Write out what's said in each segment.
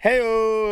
Hey,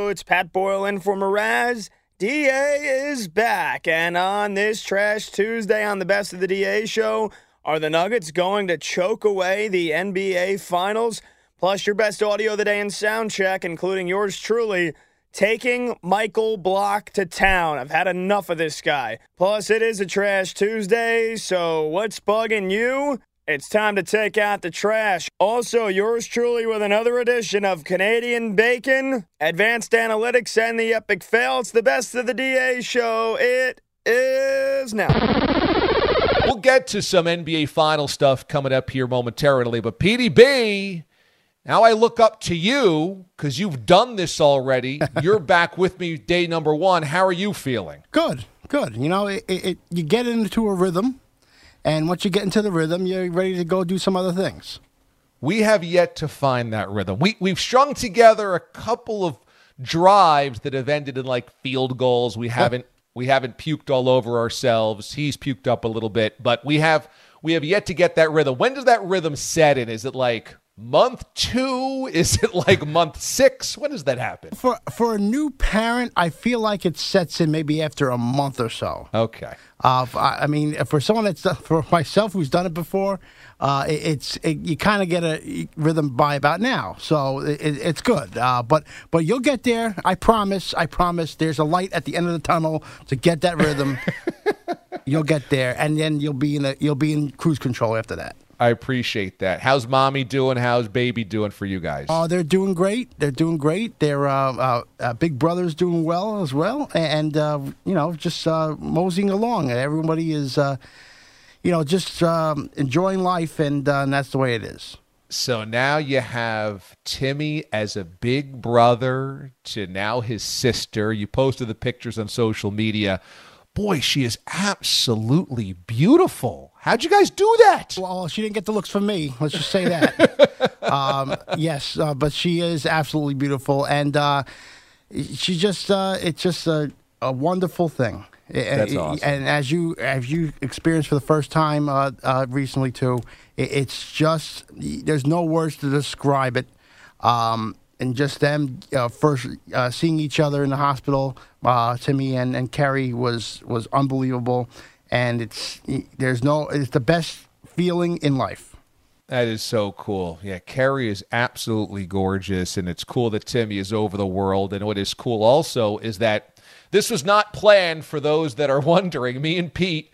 it's Pat Boyle in for Mraz. DA is back, and on this Trash Tuesday on the Best of the DA show, are the Nuggets going to choke away the NBA Finals? Plus, your best audio of the day and sound check, including yours truly, taking Michael Block to town. I've had enough of this guy. Plus, it is a Trash Tuesday, so what's bugging you? It's time to take out the trash. Also, yours truly with another edition of Canadian Bacon, Advanced Analytics, and the Epic Fail. It's the best of the DA show. It is now. We'll get to some NBA final stuff coming up here momentarily, but PDB, now I look up to you because you've done this already. You're back with me day number one. How are you feeling? Good, good. You know, it, it, you get into a rhythm and once you get into the rhythm, you're ready to go do some other things. We have yet to find that rhythm. We we've strung together a couple of drives that have ended in like field goals. We haven't we haven't puked all over ourselves. He's puked up a little bit, but we have we have yet to get that rhythm. When does that rhythm set in? Is it like month two? Is it like month six? When does that happen? For for a new parent, I feel like it sets in maybe after a month or so. Okay. Uh, I mean, for someone that's for myself who's done it before, uh, it, it's it, you kind of get a rhythm by about now, so it, it's good. Uh, but but you'll get there. I promise. I promise. There's a light at the end of the tunnel to get that rhythm. you'll get there, and then you'll be in a, you'll be in cruise control after that. I appreciate that. How's mommy doing? How's baby doing for you guys? Oh, they're doing great. They're doing great. Their uh, uh, uh, big brother's doing well as well, and uh, you know, just uh, moseying along. Everybody is, uh, you know, just um, enjoying life, and, and that's the way it is. So now you have Timmy as a big brother to now his sister. You posted the pictures on social media. Boy, she is absolutely beautiful. How'd you guys do that? Well, she didn't get the looks from me. Let's just say that. um, yes, uh, but she is absolutely beautiful, and uh, she just uh, it's just a, a wonderful thing. That's awesome. And as you as you experienced for the first time uh, uh, recently too, it, it's just there's no words to describe it. Um, and just them uh, first uh, seeing each other in the hospital, uh, Timmy and, and Kerry was was unbelievable and it's there's no it's the best feeling in life. That is so cool. Yeah, Kerry is absolutely gorgeous, and it's cool that Timmy is over the world. And what is cool also is that this was not planned for those that are wondering. Me and Pete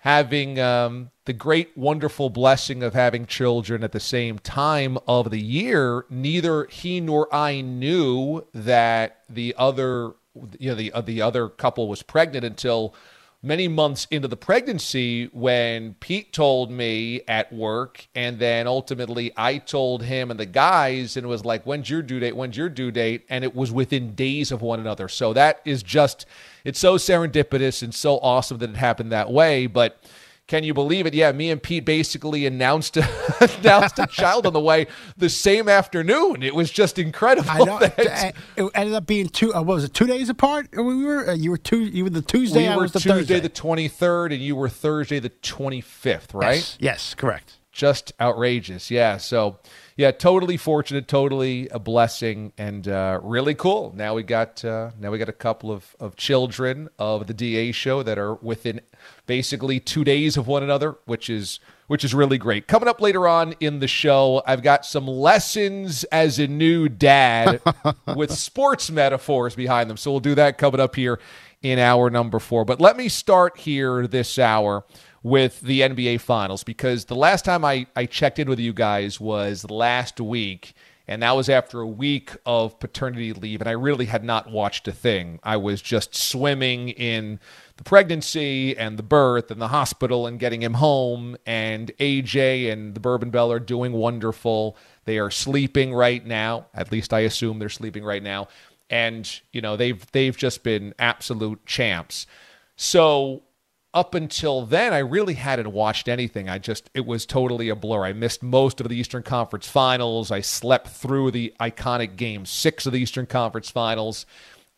having um, the great, wonderful blessing of having children at the same time of the year. Neither he nor I knew that the other, you know, the uh, the other couple was pregnant until many months into the pregnancy when Pete told me at work, and then ultimately I told him and the guys, and it was like, when's your due date? When's your due date? And it was within days of one another. So that is just, it's so serendipitous and so awesome that it happened that way. But can you believe it? Yeah, me and Pete basically announced announced a child on the way the same afternoon. It was just incredible. I know. That, it ended up being two. Uh, what was it? Two days apart. We were. Uh, you were two. You were the Tuesday. We I were was the Tuesday Thursday. the twenty third, and you were Thursday the twenty fifth. Right? Yes, yes, correct. Just outrageous. Yeah. So yeah, totally fortunate, totally a blessing, and uh, really cool. Now we got uh, now we got a couple of, of children of the DA show that are within basically two days of one another, which is which is really great. Coming up later on in the show, I've got some lessons as a new dad with sports metaphors behind them. So we'll do that coming up here in hour number four. But let me start here this hour with the NBA Finals because the last time I, I checked in with you guys was last week. And that was after a week of paternity leave. And I really had not watched a thing. I was just swimming in the pregnancy and the birth and the hospital and getting him home. And AJ and the Bourbon Bell are doing wonderful. They are sleeping right now. At least I assume they're sleeping right now. And you know they've they've just been absolute champs. So up until then, I really hadn't watched anything. I just, it was totally a blur. I missed most of the Eastern Conference finals. I slept through the iconic game six of the Eastern Conference finals.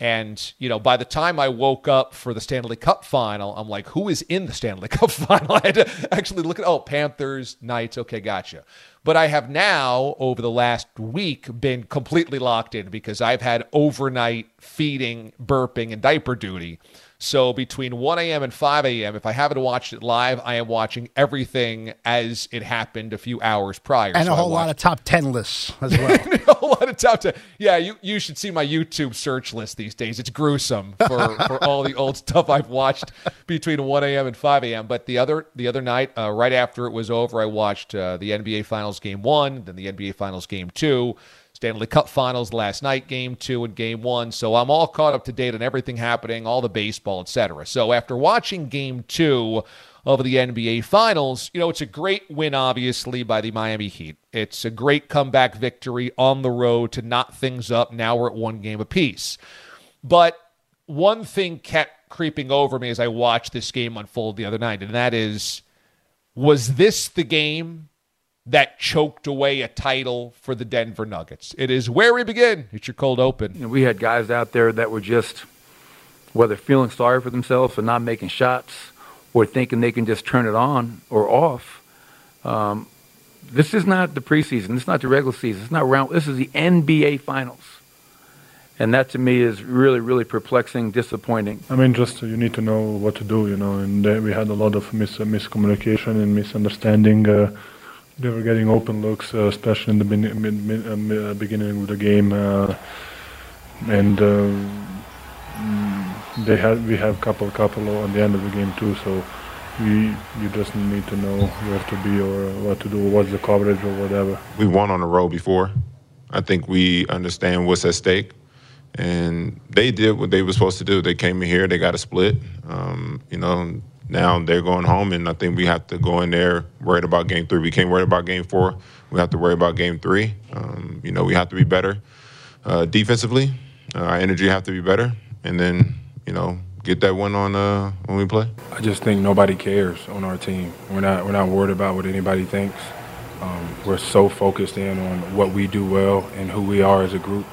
And, you know, by the time I woke up for the Stanley Cup final, I'm like, who is in the Stanley Cup final? I had to actually look at, oh, Panthers, Knights. Okay, gotcha. But I have now, over the last week, been completely locked in because I've had overnight feeding, burping, and diaper duty. So between 1 a.m. and 5 a.m., if I haven't watched it live, I am watching everything as it happened a few hours prior. And so a whole lot of top 10 lists as well. a whole lot of top 10. Yeah, you, you should see my YouTube search list these days. It's gruesome for, for all the old stuff I've watched between 1 a.m. and 5 a.m. But the other the other night, uh, right after it was over, I watched uh, the NBA Finals Game 1, then the NBA Finals Game 2, Stanley Cup Finals last night, Game Two and Game One. So I'm all caught up to date on everything happening, all the baseball, etc. So after watching Game Two of the NBA Finals, you know it's a great win, obviously, by the Miami Heat. It's a great comeback victory on the road to knot things up. Now we're at one game apiece. But one thing kept creeping over me as I watched this game unfold the other night, and that is was this the game that choked away a title for the Denver Nuggets. It is where we begin. It's your cold open. You know, we had guys out there that were just, whether feeling sorry for themselves for not making shots or thinking they can just turn it on or off. Um, this is not the preseason. This is not the regular season. It's not round. This is the NBA Finals. And that to me is really, really perplexing, disappointing. I mean, just you need to know what to do, you know. And uh, we had a lot of mis- miscommunication and misunderstanding. Uh, they were getting open looks, uh, especially in the mid- mid- uh, mid- uh, beginning of the game, uh, and uh, they had we have couple couple on the end of the game too. So we you just need to know where to be or what to do, what's the coverage or whatever. We won on the road before. I think we understand what's at stake. And they did what they were supposed to do. They came in here, they got a split. Um, you know, now they're going home, and I think we have to go in there worried about game three. We can't worry about game four. We have to worry about game three. Um, you know, we have to be better uh, defensively. Uh, our energy have to be better, and then you know get that one on uh, when we play. I just think nobody cares on our team. We're not we're not worried about what anybody thinks. Um, we're so focused in on what we do well and who we are as a group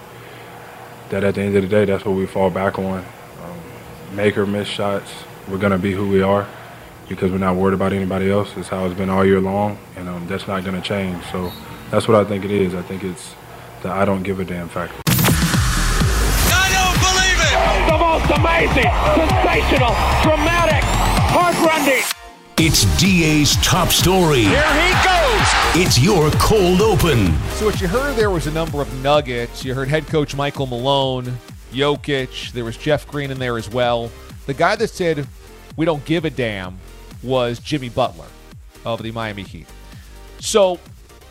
that at the end of the day, that's what we fall back on. Um, make or miss shots, we're going to be who we are because we're not worried about anybody else. It's how it's been all year long, and um, that's not going to change. So that's what I think it is. I think it's the I don't give a damn factor. I don't believe it! The most amazing, sensational, dramatic, heartrending. It's DA's top story. Here he goes! It's your cold open. So what you heard there was a number of nuggets. You heard head coach Michael Malone, Jokic. There was Jeff Green in there as well. The guy that said we don't give a damn was Jimmy Butler of the Miami Heat. So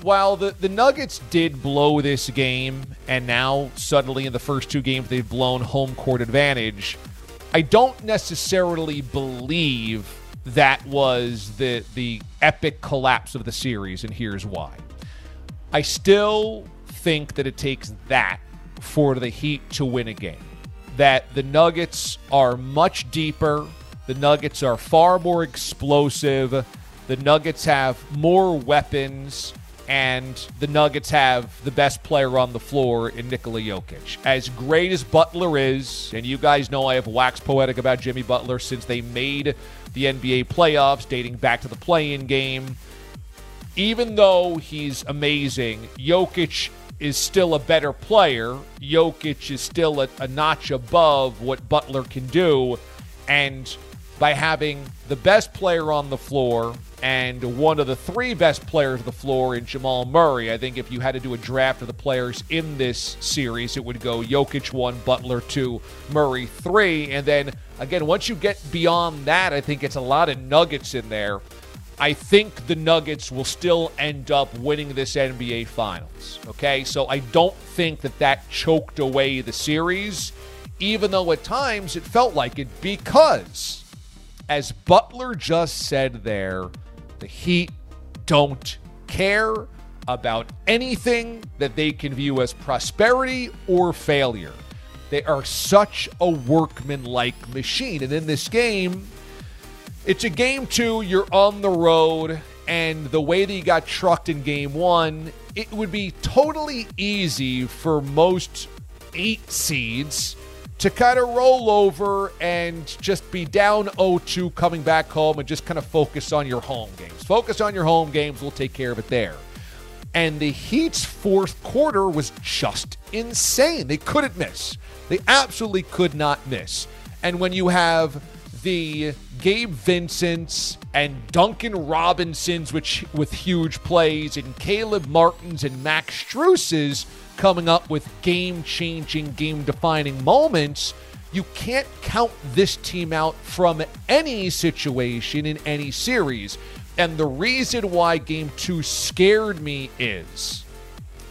while the, the Nuggets did blow this game, and now suddenly in the first two games they've blown home court advantage, I don't necessarily believe that was the the epic collapse of the series, and here's why. I still think that it takes that for the Heat to win a game. That the Nuggets are much deeper, the Nuggets are far more explosive, the Nuggets have more weapons, and the Nuggets have the best player on the floor in Nikola Jokic. As great as Butler is, and you guys know I have waxed poetic about Jimmy Butler since they made the NBA playoffs, dating back to the play in game. Even though he's amazing, Jokic is still a better player. Jokic is still a, a notch above what Butler can do. And by having the best player on the floor and one of the three best players of the floor in Jamal Murray. I think if you had to do a draft of the players in this series, it would go Jokic one, Butler two, Murray three, and then again once you get beyond that, I think it's a lot of nuggets in there. I think the Nuggets will still end up winning this NBA Finals. Okay, so I don't think that that choked away the series, even though at times it felt like it because, as Butler just said there, the Heat don't care about anything that they can view as prosperity or failure. They are such a workman-like machine, and in this game it's a game two, you're on the road, and the way that you got trucked in game one, it would be totally easy for most eight seeds to kind of roll over and just be down 0-2 coming back home and just kind of focus on your home games. Focus on your home games, we'll take care of it there. And the Heat's fourth quarter was just insane. They couldn't miss. They absolutely could not miss. And when you have the Gabe Vincent's and Duncan Robinson's, which with huge plays, and Caleb Martin's and Max Strus's coming up with game-changing, game-defining moments. You can't count this team out from any situation in any series. And the reason why game two scared me is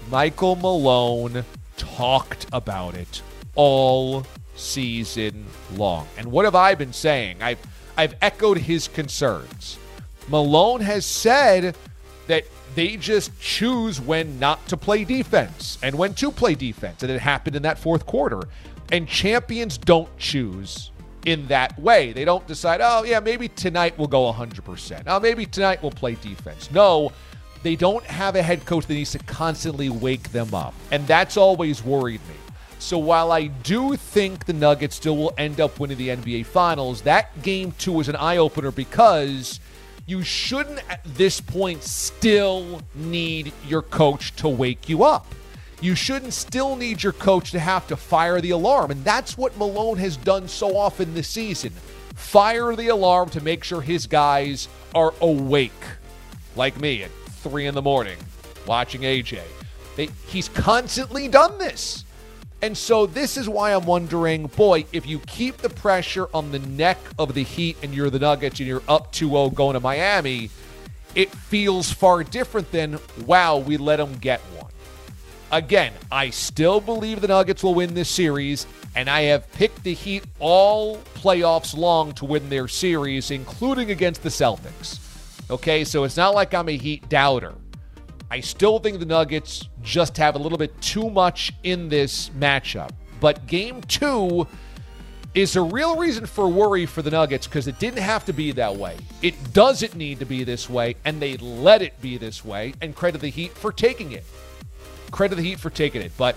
Michael Malone talked about it all season long. And what have I been saying? I've I've echoed his concerns. Malone has said that they just choose when not to play defense and when to play defense. And it happened in that fourth quarter. And champions don't choose in that way. They don't decide, oh, yeah, maybe tonight we'll go 100%. Oh, maybe tonight we'll play defense. No, they don't have a head coach that needs to constantly wake them up. And that's always worried me. So while I do think the Nuggets still will end up winning the NBA Finals, that game two was an eye opener because you shouldn't at this point still need your coach to wake you up. You shouldn't still need your coach to have to fire the alarm. And that's what Malone has done so often this season fire the alarm to make sure his guys are awake, like me at three in the morning watching AJ. They, he's constantly done this. And so this is why I'm wondering, boy, if you keep the pressure on the neck of the Heat and you're the Nuggets and you're up 2-0 going to Miami, it feels far different than, wow, we let them get one. Again, I still believe the Nuggets will win this series, and I have picked the Heat all playoffs long to win their series, including against the Celtics. Okay, so it's not like I'm a Heat doubter. I still think the Nuggets just have a little bit too much in this matchup. But game two is a real reason for worry for the Nuggets because it didn't have to be that way. It doesn't need to be this way, and they let it be this way, and credit the Heat for taking it. Credit the Heat for taking it. But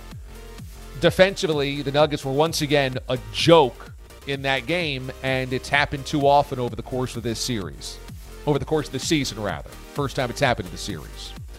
defensively, the Nuggets were once again a joke in that game, and it's happened too often over the course of this series. Over the course of the season, rather. First time it's happened in the series.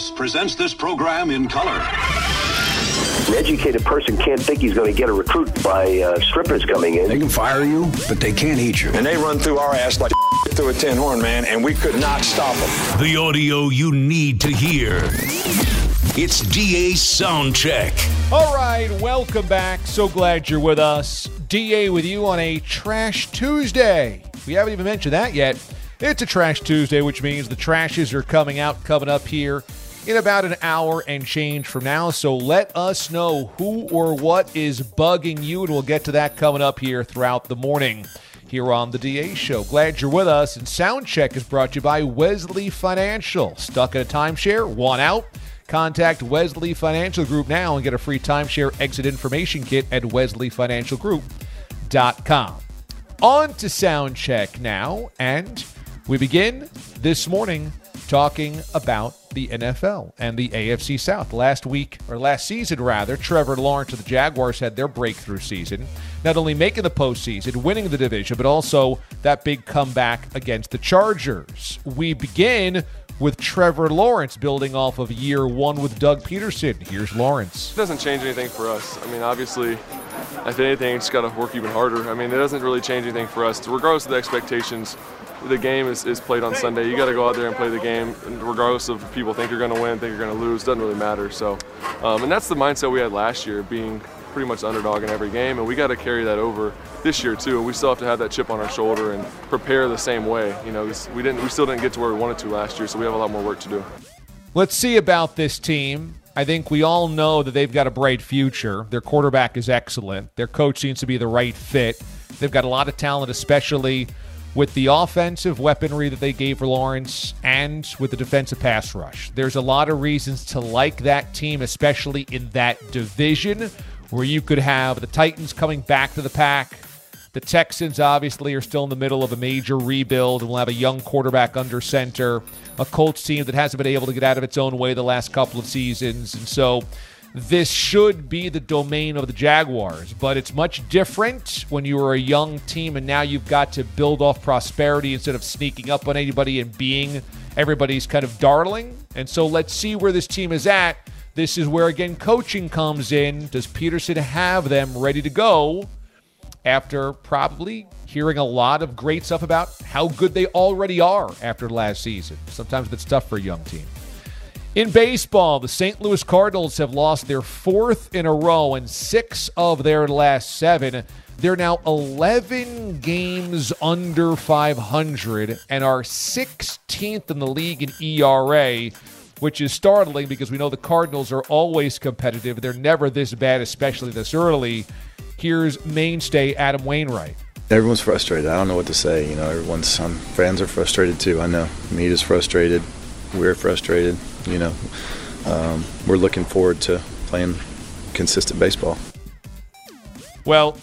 CBS presents this program in color. An educated person can't think he's going to get a recruit by uh, strippers coming in. They can fire you, but they can't eat you. And they run through our ass like through a tin horn, man, and we could not stop them. The audio you need to hear. It's DA Soundcheck. All right, welcome back. So glad you're with us. DA with you on a Trash Tuesday. We haven't even mentioned that yet. It's a Trash Tuesday, which means the trashes are coming out, coming up here in about an hour and change from now. So let us know who or what is bugging you, and we'll get to that coming up here throughout the morning here on the DA Show. Glad you're with us. And Soundcheck is brought to you by Wesley Financial. Stuck in a timeshare? Want out? Contact Wesley Financial Group now and get a free timeshare exit information kit at wesleyfinancialgroup.com. On to Soundcheck now, and we begin this morning talking about the NFL and the AFC South. Last week, or last season rather, Trevor Lawrence of the Jaguars had their breakthrough season, not only making the postseason, winning the division, but also that big comeback against the Chargers. We begin with Trevor Lawrence building off of year one with Doug Pederson. Here's Lawrence. It doesn't change anything for us. I mean, obviously, if anything, it's got to work even harder. I mean, it doesn't really change anything for us. Regardless of the expectations, the game is, is played on Sunday. You got to go out there and play the game, regardless of people think you're going to win, think you're going to lose. Doesn't really matter. So, um, and that's the mindset we had last year, being pretty much underdog in every game, and we got to carry that over this year too. And we still have to have that chip on our shoulder and prepare the same way. You know, we didn't, we still didn't get to where we wanted to last year, so we have a lot more work to do. Let's see about this team. I think we all know that they've got a bright future. Their quarterback is excellent. Their coach seems to be the right fit. They've got a lot of talent, especially with the offensive weaponry that they gave Lawrence and with the defensive pass rush. There's a lot of reasons to like that team, especially in that division where you could have the Titans coming back to the pack. The Texans obviously are still in the middle of a major rebuild and will have a young quarterback under center. A Colts team that hasn't been able to get out of its own way the last couple of seasons. And so this should be the domain of the Jaguars, but it's much different when you are a young team and now you've got to build off prosperity instead of sneaking up on anybody and being everybody's kind of darling. And so let's see where this team is at. This is where, again, coaching comes in. Does Pederson have them ready to go after probably hearing a lot of great stuff about how good they already are after last season? Sometimes that's tough for a young team. In baseball, the St. Louis Cardinals have lost their fourth in a row and six of their last seven. They're now 11 games under 500 and are 16th in the league in ERA, which is startling because we know the Cardinals are always competitive. They're never this bad, especially this early. Here's mainstay Adam Wainwright. Everyone's frustrated. I don't know what to say. You know, everyone's some fans are frustrated too. I know. Media's frustrated. We're frustrated you know, um, we're looking forward to playing consistent baseball. Well,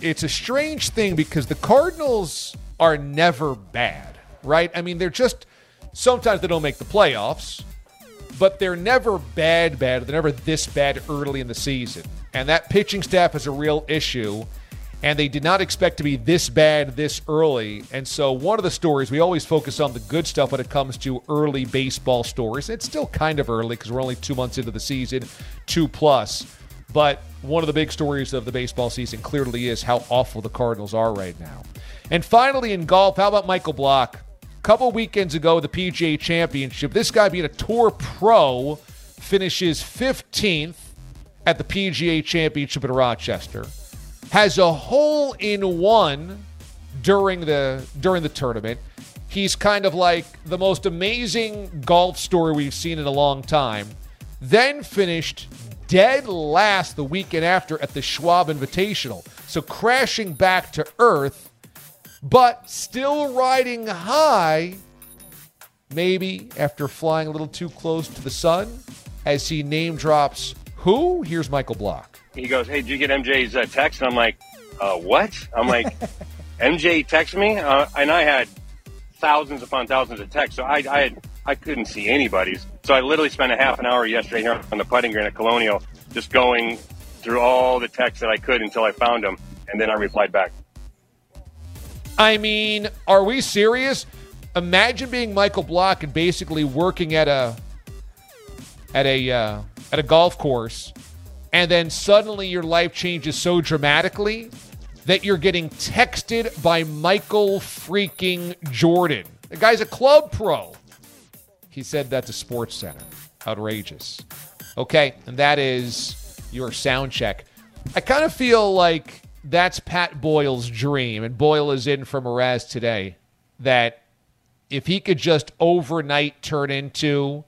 it's a strange thing because the Cardinals are never bad, right? I mean, they're just sometimes they don't make the playoffs, but they're never bad, bad. They're never this bad early in the season. And that pitching staff is a real issue and they did not expect to be this bad this early. And so, one of the stories we always focus on the good stuff when it comes to early baseball stories. It's still kind of early because we're only two months into the season, two plus. But one of the big stories of the baseball season clearly is how awful the Cardinals are right now. And finally, in golf, how about Michael Block? Couple weekends ago, the PGA Championship, this guy being a tour pro finishes 15th at the PGA Championship in Rochester has a hole in one during the during the tournament. He's kind of like the most amazing golf story we've seen in a long time. Then finished dead last the weekend after at the Schwab Invitational. So crashing back to earth, but still riding high, maybe after flying a little too close to the sun, as he name drops who? Here's Michael Block he goes, "Hey, did you get MJ's uh, text?" And I'm like, uh, "What?" I'm like, "MJ texted me," uh, and I had thousands upon thousands of texts, so I, I had I couldn't see anybody's. So I literally spent a half an hour yesterday here on the putting green at Colonial, just going through all the texts that I could until I found them, and then I replied back. I mean, are we serious? Imagine being Michael Block and basically working at a at a uh, at a golf course and then suddenly your life changes so dramatically that you're getting texted by Michael freaking Jordan. The guy's a club pro. He said that to Sports Center. Outrageous. Okay, and that is your sound check. I kind of feel like that's Pat Boyle's dream, and Boyle is in for Mraz today. That if he could just overnight turn into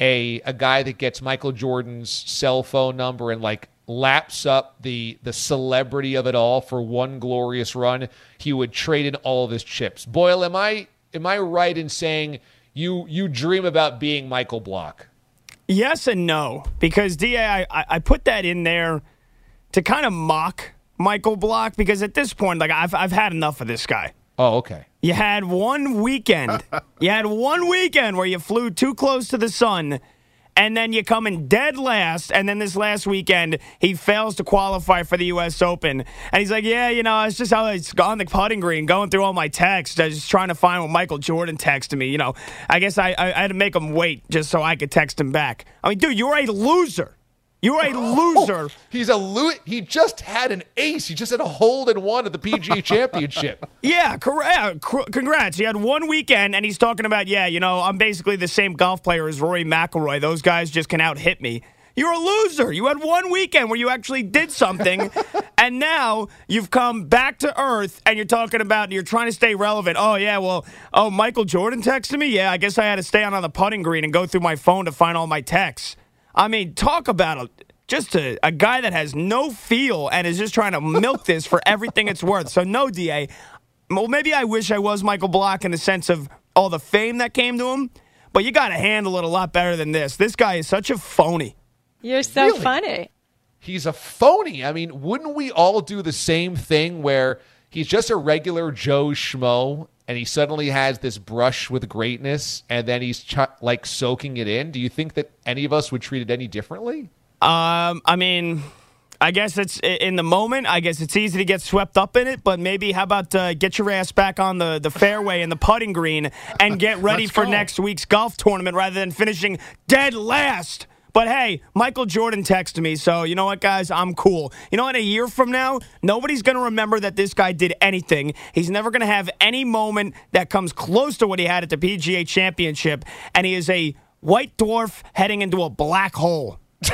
a a guy that gets Michael Jordan's cell phone number and like laps up the the celebrity of it all for one glorious run, he would trade in all of his chips. Boyle, am I am I right in saying you you dream about being Michael Block? Yes and no, because Da, I, I I put that in there to kind of mock Michael Block because at this point, like I've I've had enough of this guy. Oh, okay. You had one weekend. you had one weekend where you flew too close to the sun, and then you come in dead last. And then this last weekend, he fails to qualify for the U.S. Open. And he's like, "Yeah, you know, it's just how it's on the putting green, going through all my texts, I was just trying to find what Michael Jordan texted me. You know, I guess I, I, I had to make him wait just so I could text him back. I mean, dude, you're a loser." You're a oh, loser. He's a lo- He just had an ace. He just had a hold and one at the PGA Championship. Yeah, correct. Congrats. He had one weekend, and he's talking about, yeah, you know, I'm basically the same golf player as Rory McIlroy. Those guys just can out hit me. You're a loser. You had one weekend where you actually did something, and now you've come back to earth, and you're talking about you're trying to stay relevant. Oh yeah, well, oh Michael Jordan texted me. Yeah, I guess I had to stay on on the putting green and go through my phone to find all my texts. I mean, talk about a, just a, a guy that has no feel and is just trying to milk this for everything it's worth. So, no, DA. Well, maybe I wish I was Michael Block in the sense of all the fame that came to him, but you got to handle it a lot better than this. This guy is such a phony. You're so Really? funny. He's a phony. I mean, wouldn't we all do the same thing where he's just a regular Joe Schmo and he suddenly has this brush with greatness and then he's ch- like soaking it in? Do you think that any of us would treat it any differently? Um, I mean, I guess it's in the moment. I guess it's easy to get swept up in it, but maybe how about uh, get your ass back on the, the fairway and the putting green and get ready for go. next week's golf tournament rather than finishing dead last. But hey, Michael Jordan texted me, so you know what, guys? I'm cool. You know what? A year from now, nobody's going to remember that this guy did anything. He's never going to have any moment that comes close to what he had at the PGA Championship, and he is a white dwarf heading into a black hole.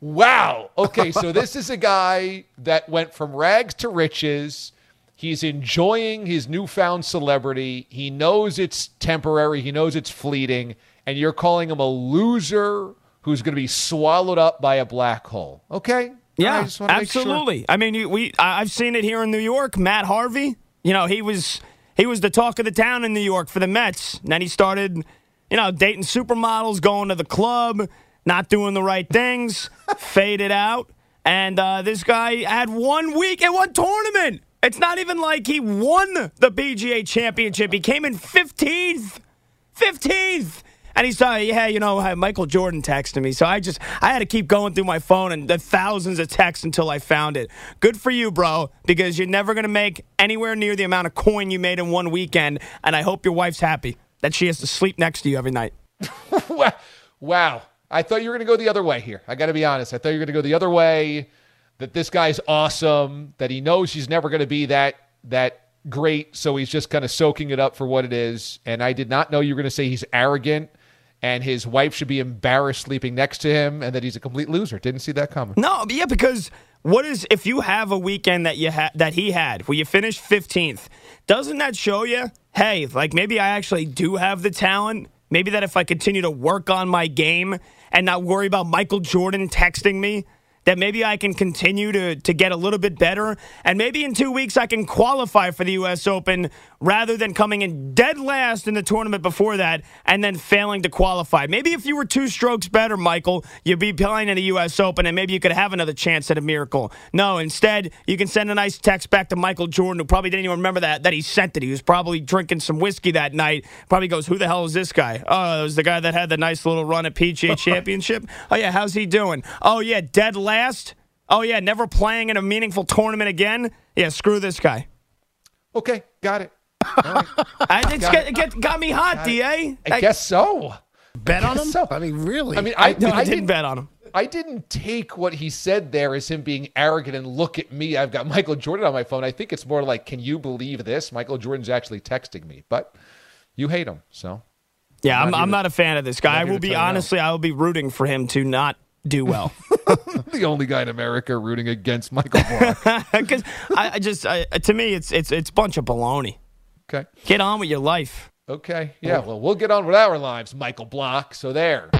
Wow. Okay, so this is a guy that went from rags to riches. He's enjoying his newfound celebrity. He knows it's temporary, he knows it's fleeting, and you're calling him a loser who's going to be swallowed up by a black hole. Okay? Yeah, I just sure. absolutely. I mean, we I've seen it here in New York. Matt Harvey, you know, he was he was the talk of the town in New York for the Mets. And then he started, you know, dating supermodels, going to the club, not doing the right things, faded out. And uh, this guy had one week and one tournament. It's not even like he won the PGA championship. He came in 15th. 15th. And he's like, yeah, you know, Michael Jordan texted me. So I just, I had to keep going through my phone and the thousands of texts until I found it. Good for you, bro, because you're never going to make anywhere near the amount of coin you made in one weekend. And I hope your wife's happy that she has to sleep next to you every night. Wow. I thought you were going to go the other way here. I got to be honest. I thought you were going to go the other way. That this guy's awesome. That he knows he's never going to be that that great. So he's just kind of soaking it up for what it is. And I did not know you were going to say he's arrogant and his wife should be embarrassed sleeping next to him and that he's a complete loser. Didn't see that coming. No, yeah, because what is if you have a weekend that you ha- that he had where you finished fifteenth? Doesn't that show you? Hey, like maybe I actually do have the talent. Maybe that if I continue to work on my game and not worry about Michael Jordan texting me, that maybe I can continue to to get a little bit better, and maybe in two weeks I can qualify for the U.S. Open rather than coming in dead last in the tournament before that and then failing to qualify. Maybe if you were two strokes better, Michael, you'd be playing in the U.S. Open, and maybe you could have another chance at a miracle. No, instead you can send a nice text back to Michael Jordan, who probably didn't even remember that that he sent it. He was probably drinking some whiskey that night. Probably goes, "Who the hell is this guy? Oh, it was the guy that had the nice little run at PGA Championship. Oh yeah, how's he doing? Oh yeah, dead last. Oh yeah, never playing in a meaningful tournament again. Yeah, screw this guy. Okay, got it. I, it's Got get, it. get, got me hot, it. Da. I guess so. Bet on him? so. I mean, really? I mean, I, No, I I didn't bet on him. I didn't take what he said there as him being arrogant and look at me. I've got Michael Jordan on my phone. I think it's more like, can you believe this? Michael Jordan's actually texting me, but you hate him, so Yeah, I'm, not I'm not a fan of this guy. I will be tell you no. honestly, I will be rooting for him to not do well. the only guy in America rooting against Michael Block. Because I, I just, I, to me, it's it's it's a bunch of baloney. Okay. Get on with your life. Okay. Yeah. Well, we'll get on with our lives, Michael Block. So there.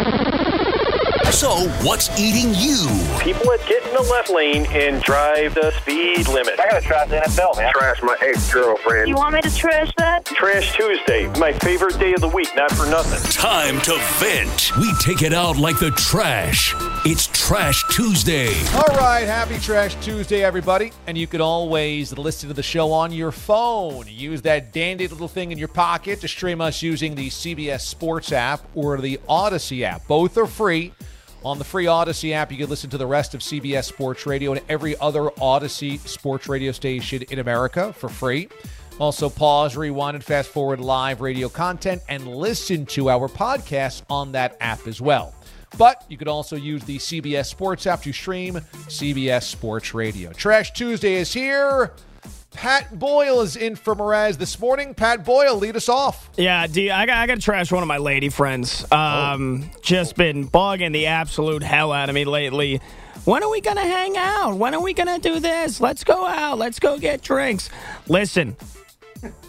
So, what's eating you? People that get in the left lane and drive the speed limit. I gotta trash the NFL, man. Trash my ex-girlfriend. You want me to trash that? Trash Tuesday, my favorite day of the week, not for nothing. Time to vent. We take it out like the trash. It's Trash Tuesday. All right, happy Trash Tuesday, everybody. And you can always listen to the show on your phone. Use that dandy little thing in your pocket to stream us using the CBS Sports app or the Odyssey app. Both are free. On the free Odyssey app, you can listen to the rest of CBS Sports Radio and every other Odyssey sports radio station in America for free. Also, pause, rewind, and fast forward live radio content and listen to our podcasts on that app as well. But you could also use the CBS Sports app to stream CBS Sports Radio. Trash Tuesday is here. Pat Boyle is in for Mraz this morning. Pat Boyle, lead us off. Yeah, D, I got, I got to trash one of my lady friends. Um, Just been bugging the absolute hell out of me lately. When are we going to hang out? When are we going to do this? Let's go out. Let's go get drinks. Listen,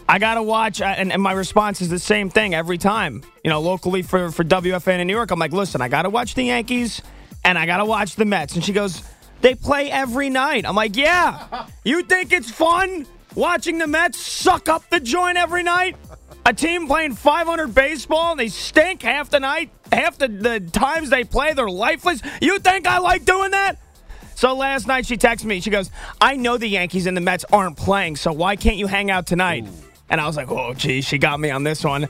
I got to watch, uh, and, and my response is the same thing every time. You know, locally for, for WFAN in New York, I'm like, listen, I got to watch the Yankees and I got to watch the Mets. And she goes, they play every night. I'm like, yeah. You think it's fun watching the Mets suck up the joint every night? A team playing 500 baseball and they stink half the night, half the, the times they play, they're lifeless. You think I like doing that? So last night she texted me. She goes, I know the Yankees and the Mets aren't playing, so why can't you hang out tonight? And I was like, oh, geez, she got me on this one.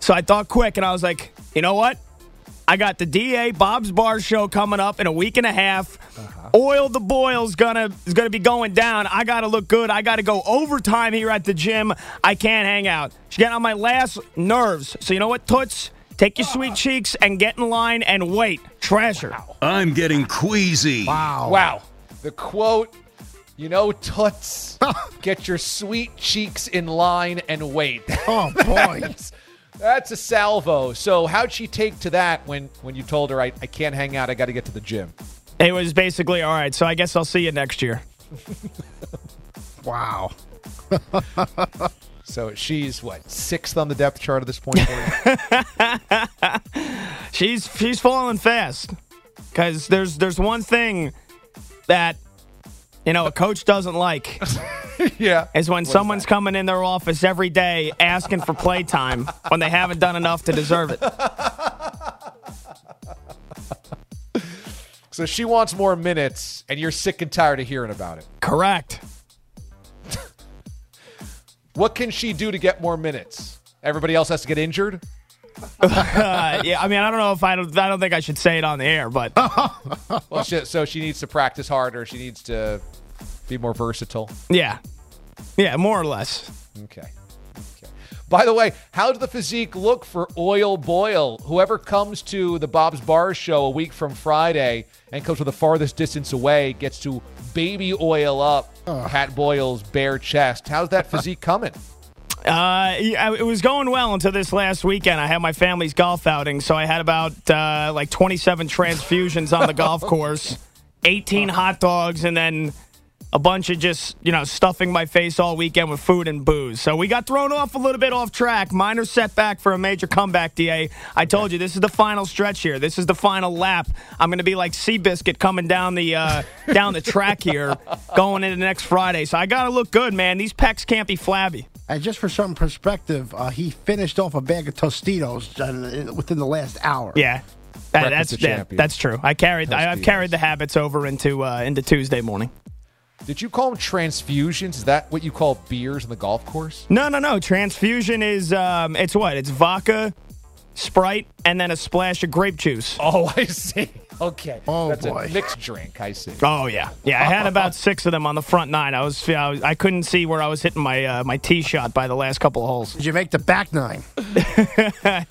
So I thought quick and I was like, you know what? I got the DA Bob's Bar show coming up in a week and a half. Uh-huh. Oil the Boyle's gonna is gonna be going down. I gotta look good. I gotta go overtime here at the gym. I can't hang out. She's getting on my last nerves. So you know what, Toots? Take your sweet cheeks and get in line and wait. Treasure. I'm getting queasy. Wow. Wow. The quote, you know, Toots, get your sweet cheeks in line and wait. Oh, boy. that's, that's a salvo. So how'd she take to that when, when you told her, I, I can't hang out, I got to get to the gym? It was basically all right. So I guess I'll see you next year. Wow. So she's what sixth on the depth chart at this point. She's she's falling fast because there's there's one thing that you know a coach doesn't like yeah, is when someone's coming in their office every day asking for playtime when they haven't done enough to deserve it. So she wants more minutes, and you're sick and tired of hearing about it. Correct. What can she do to get more minutes? Everybody else has to get injured. Uh, yeah, I mean, I don't know if I don't. I don't think I should say it on the air, but Well, she, so she needs to practice harder. She needs to be more versatile. yeah, yeah, more or less. Okay. Okay. By the way, how does the physique look for Oil Boyle? Whoever comes to the Bob's Bar show a week from Friday and comes from the farthest distance away gets to baby oil up Pat Boyle's bare chest. How's that physique coming? Uh, it was going well until this last weekend. I had my family's golf outing, so I had about uh, like 27 transfusions on the golf course, 18 hot dogs, and then a bunch of just you know stuffing my face all weekend with food and booze. So we got thrown off a little bit off track. Minor setback for a major comeback. Da, I told you this is the final stretch here. This is the final lap. I'm going to be like Seabiscuit coming down the uh, down the track here, going into next Friday. So I got to look good, man. These pecs can't be flabby. And just for some perspective, uh, he finished off a bag of Tostitos uh, within the last hour. Yeah. That, that's champions. that's true. I carried I, I've carried the habits over into uh, into Tuesday morning. Did you call them transfusions? Is that what you call beers on the golf course? No, no, no. Transfusion is um, it's what? It's vodka, Sprite, and then a splash of grape juice. Oh, I see. Okay. Oh, That's boy. a mixed drink. I see. Oh yeah, yeah. I had about six of them on the front nine. I was I, was, I couldn't see where I was hitting my uh, my tee shot by the last couple of holes. Did you make the back nine?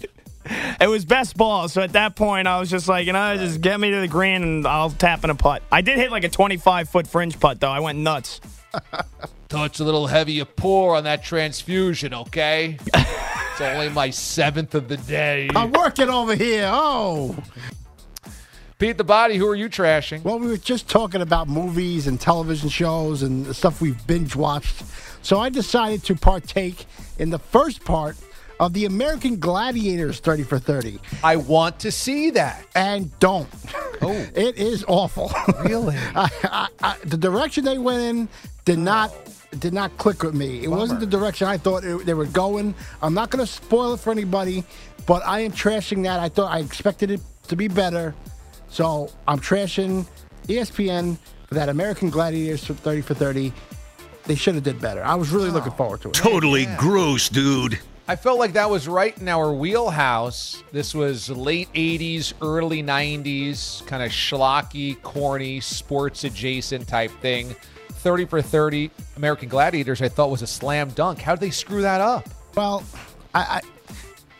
It was best ball, so at that point I was just like, you know, just get me to the green and I'll tap in a putt. I did hit like a 25 foot fringe putt though. I went nuts. Touch a little heavy a pour on that transfusion, okay? it's only my seventh of the day. I'm working over here. Oh. Pete the Body, who are you trashing? Well, we were just talking about movies and television shows and the stuff we've binge watched. So I decided to partake in the first part of the American Gladiators 30 for 30. I want to see that. And don't. Oh. it is awful. Really? I, I, I, the direction they went in did not did not click with me. It wasn't the direction I thought it, they were going. I'm not going to spoil it for anybody, but I am trashing that. I thought I expected it to be better, so I'm trashing ESPN for that American Gladiators 30 for 30. They should have did better. I was really looking forward to it. Totally gross, dude. I felt like that was right in our wheelhouse. This was late 80s, early 90s, kind of schlocky, corny, sports adjacent type thing. 30 for 30 American Gladiators, I thought was a slam dunk. How did they screw that up? Well, I, I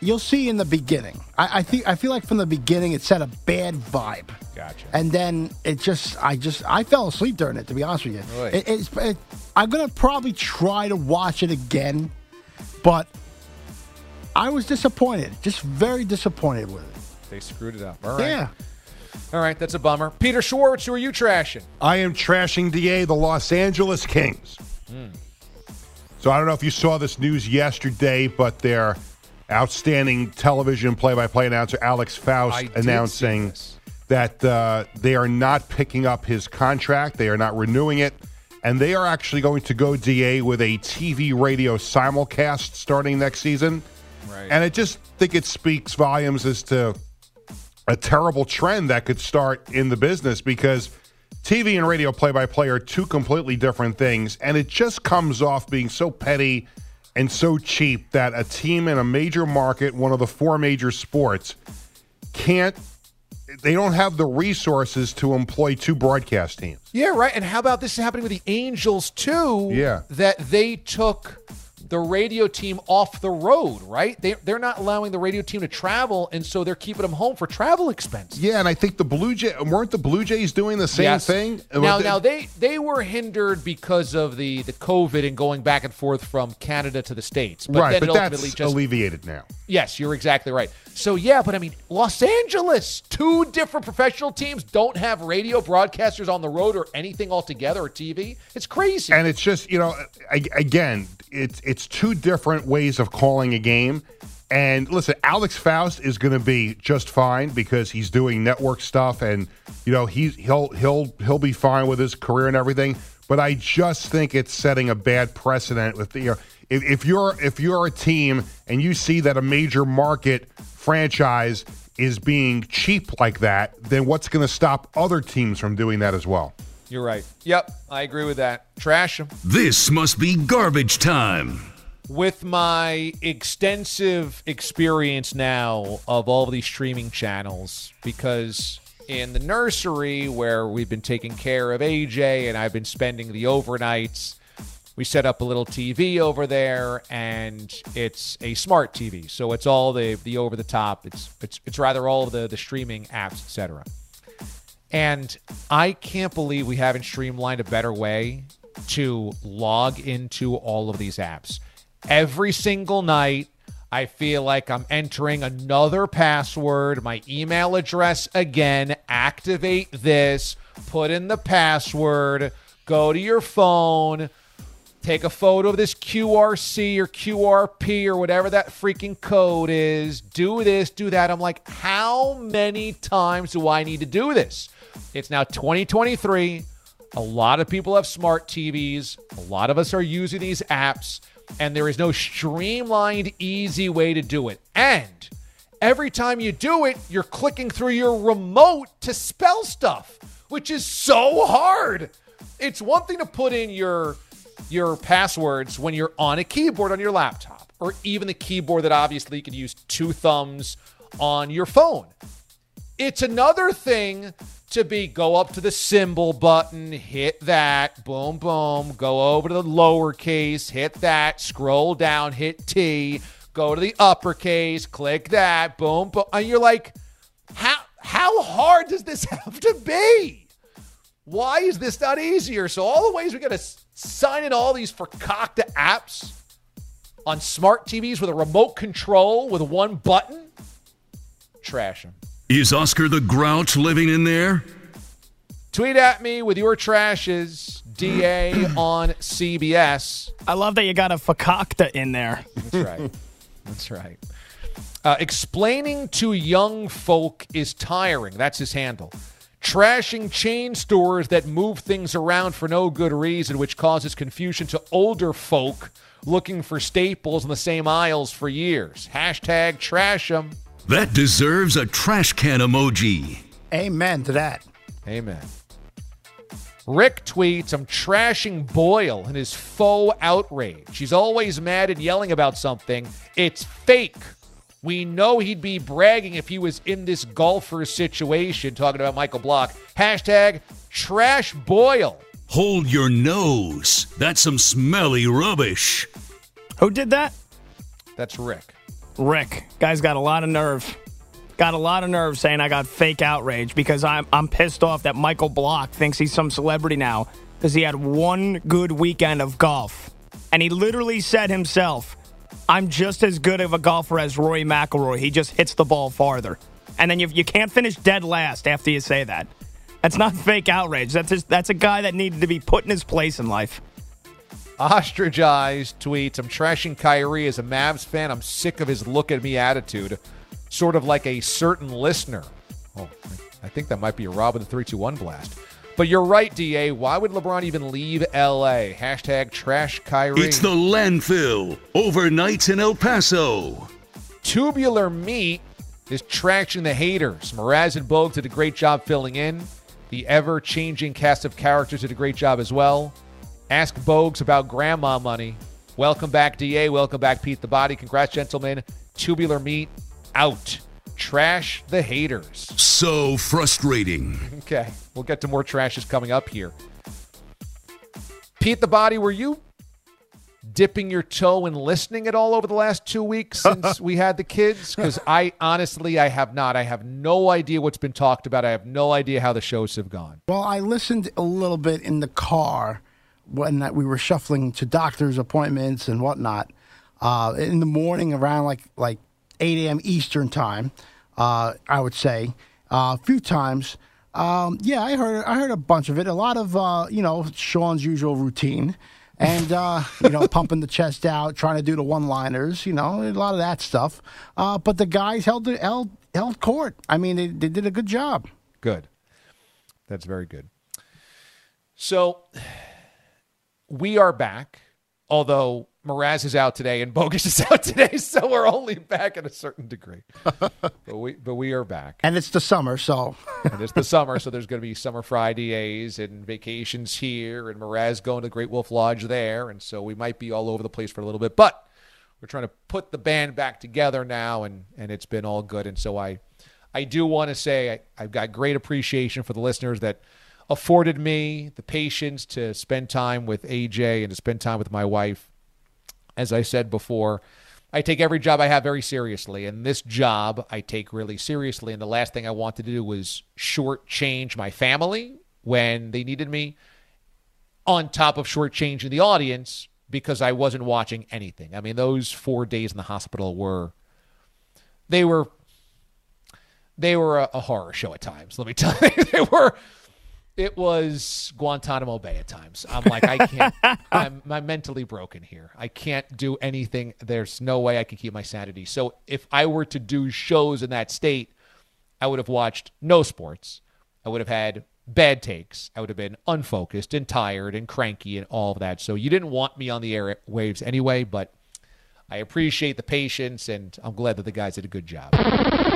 you'll see in the beginning. I, I think I feel like from the beginning it set a bad vibe. Gotcha. And then it just, I just, I fell asleep during it. To be honest with you, it, it's, it, I'm gonna probably try to watch it again, but I was disappointed, just very disappointed with it. They screwed it up. All right. Yeah. All right, that's a bummer. Peter Schwartz, who are you trashing? I am trashing DA the Los Angeles Kings. So I don't know if you saw this news yesterday, but their outstanding television play-by-play announcer Alex Faust did announcing that uh, they are not picking up his contract. They are not renewing it, and they are actually going to go DA with a TV radio simulcast starting next season. Right. And I just think it speaks volumes as to a terrible trend that could start in the business because TV and radio play by play are two completely different things. And it just comes off being so petty and so cheap that a team in a major market, one of the four major sports, can't, they don't have the resources to employ two broadcast teams. Yeah, right. And how about this is happening with the Angels too? Yeah. That they took the radio team off the road, right? They they're not allowing the radio team to travel, and so they're keeping them home for travel expenses. Yeah, and I think the Blue Jay weren't the Blue Jays doing the same Yes. thing. Now, now they they were hindered because of the the COVID and going back and forth from Canada to the states. But right, but that's just alleviated now. Yes, you're exactly right. So yeah, but I mean, Los Angeles, two different professional teams don't have radio broadcasters on the road or anything altogether or TV. It's crazy. And it's just you know, a- again, it's it's two different ways of calling a game. And listen, Alex Faust is going to be just fine because he's doing network stuff, and you know he's he'll he'll he'll be fine with his career and everything. But I just think it's setting a bad precedent with the. You know, if, if you're if you're a team and you see that a major market franchise is being cheap like that, then what's going to stop other teams from doing that as well? You're right. Yep, I agree with that. Trash them. This must be garbage time. With my extensive experience now of all of these streaming channels, because in the nursery where we've been taking care of AJ and I've been spending the overnights, we set up a little TV over there and it's a smart TV. So it's all the the over the top. It's it's it's rather all the the streaming apps, etc. And I can't believe we haven't streamlined a better way to log into all of these apps. Every single night, I feel like I'm entering another password, my email address again, activate this, put in the password, go to your phone, take a photo of this QRC or QRP or whatever that freaking code is, do this, do that. I'm like, how many times do I need to do this? It's now 2023. A lot of people have smart TVs. A lot of us are using these apps, and there is no streamlined, easy way to do it. And every time you do it, you're clicking through your remote to spell stuff, which is so hard. It's one thing to put in your your passwords when you're on a keyboard on your laptop, or even the keyboard that obviously you could use two thumbs on your phone. It's another thing to be go up to the symbol button, hit that, boom, boom, go over to the lowercase, hit that, scroll down, hit T, go to the uppercase, click that, boom, boom. And you're like, how how hard does this have to be? Why is this not easier? So all the ways we got to sign in all these fakakta apps on smart TVs with a remote control with one button, trash them. Is Oscar the Grouch living in there? Tweet at me with your trashes, DA on CBS. I love that you got a fakakta in there. That's right. That's right. Uh, explaining to young folk is tiring. That's his handle. Trashing chain stores that move things around for no good reason, which causes confusion to older folk looking for staples in the same aisles for years. Hashtag trash 'em. That deserves a trash can emoji. Amen to that. Amen. Rick tweets, I'm trashing Boyle and his faux outrage. He's always mad and yelling about something. It's fake. We know he'd be bragging if he was in this golfer situation, talking about Michael Block. Hashtag trash Boyle. Hold your nose. That's some smelly rubbish. Who did that? That's Rick. Rick. Guy's got a lot of nerve. Got a lot of nerve saying I got fake outrage because I'm I'm pissed off that Michael Block thinks he's some celebrity now because he had one good weekend of golf. And he literally said himself, I'm just as good of a golfer as Rory McIlroy. He just hits the ball farther. And then you, you can't finish dead last after you say that. That's not fake outrage. That's just, that's a guy that needed to be put in his place in life. Ostracized tweets, I'm trashing Kyrie as a Mavs fan. I'm sick of his look at me attitude. Sort of like a certain listener. Oh, I think that might be a Rob with a 321 blast. But you're right, DA. Why would LeBron even leave LA? Hashtag trash Kyrie. It's the landfill. Overnights in El Paso. Tubular meat is trashing the haters. Mraz and Bogue did a great job filling in. The ever changing cast of characters did a great job as well. Ask Bogues about grandma money. Welcome back, DA. Welcome back, Pete the Body. Congrats, gentlemen. Tubular meat out. Trash the haters. So frustrating. Okay, we'll get to more trashes coming up here. Pete the Body, were you dipping your toe and listening at all over the last two weeks since we had the kids? Because I honestly, I have not. I have no idea what's been talked about. I have no idea how the shows have gone. Well, I listened a little bit in the car when that we were shuffling to doctor's appointments and whatnot uh, in the morning around like like 8 a.m. Eastern time. Uh, I would say uh, a few times. Um, yeah, I heard I heard a bunch of it. A lot of uh, you know Sean's usual routine, and uh, you know pumping the chest out, trying to do the one-liners. You know, a lot of that stuff. But the guys held held held court. I mean, they, they did a good job. Good. That's very good. So we are back, although Mraz is out today and Bogus is out today, so we're only back in a certain degree. but we but we are back. And it's the summer, so and it's the summer, so there's going to be summer Fridays and vacations here, and Mraz going to the Great Wolf Lodge there, and so we might be all over the place for a little bit, but we're trying to put the band back together now, and and it's been all good, and so I I do want to say I, I've got great appreciation for the listeners that afforded me the patience to spend time with AJ and to spend time with my wife. As I said before, I take every job I have very seriously, and this job I take really seriously. And the last thing I wanted to do was shortchange my family when they needed me, on top of shortchanging the audience because I wasn't watching anything. I mean, those four days in the hospital were they were they were a, a horror show at times. Let me tell you, they were it was Guantanamo Bay at times. I'm like, I can't. I'm, I'm mentally broken here. I can't do anything. There's no way I can keep my sanity. So if I were to do shows in that state, I would have watched no sports. I would have had bad takes. I would have been unfocused and tired and cranky and all of that. So you didn't want me on the airwaves anyway, but I appreciate the patience and I'm glad that the guys did a good job.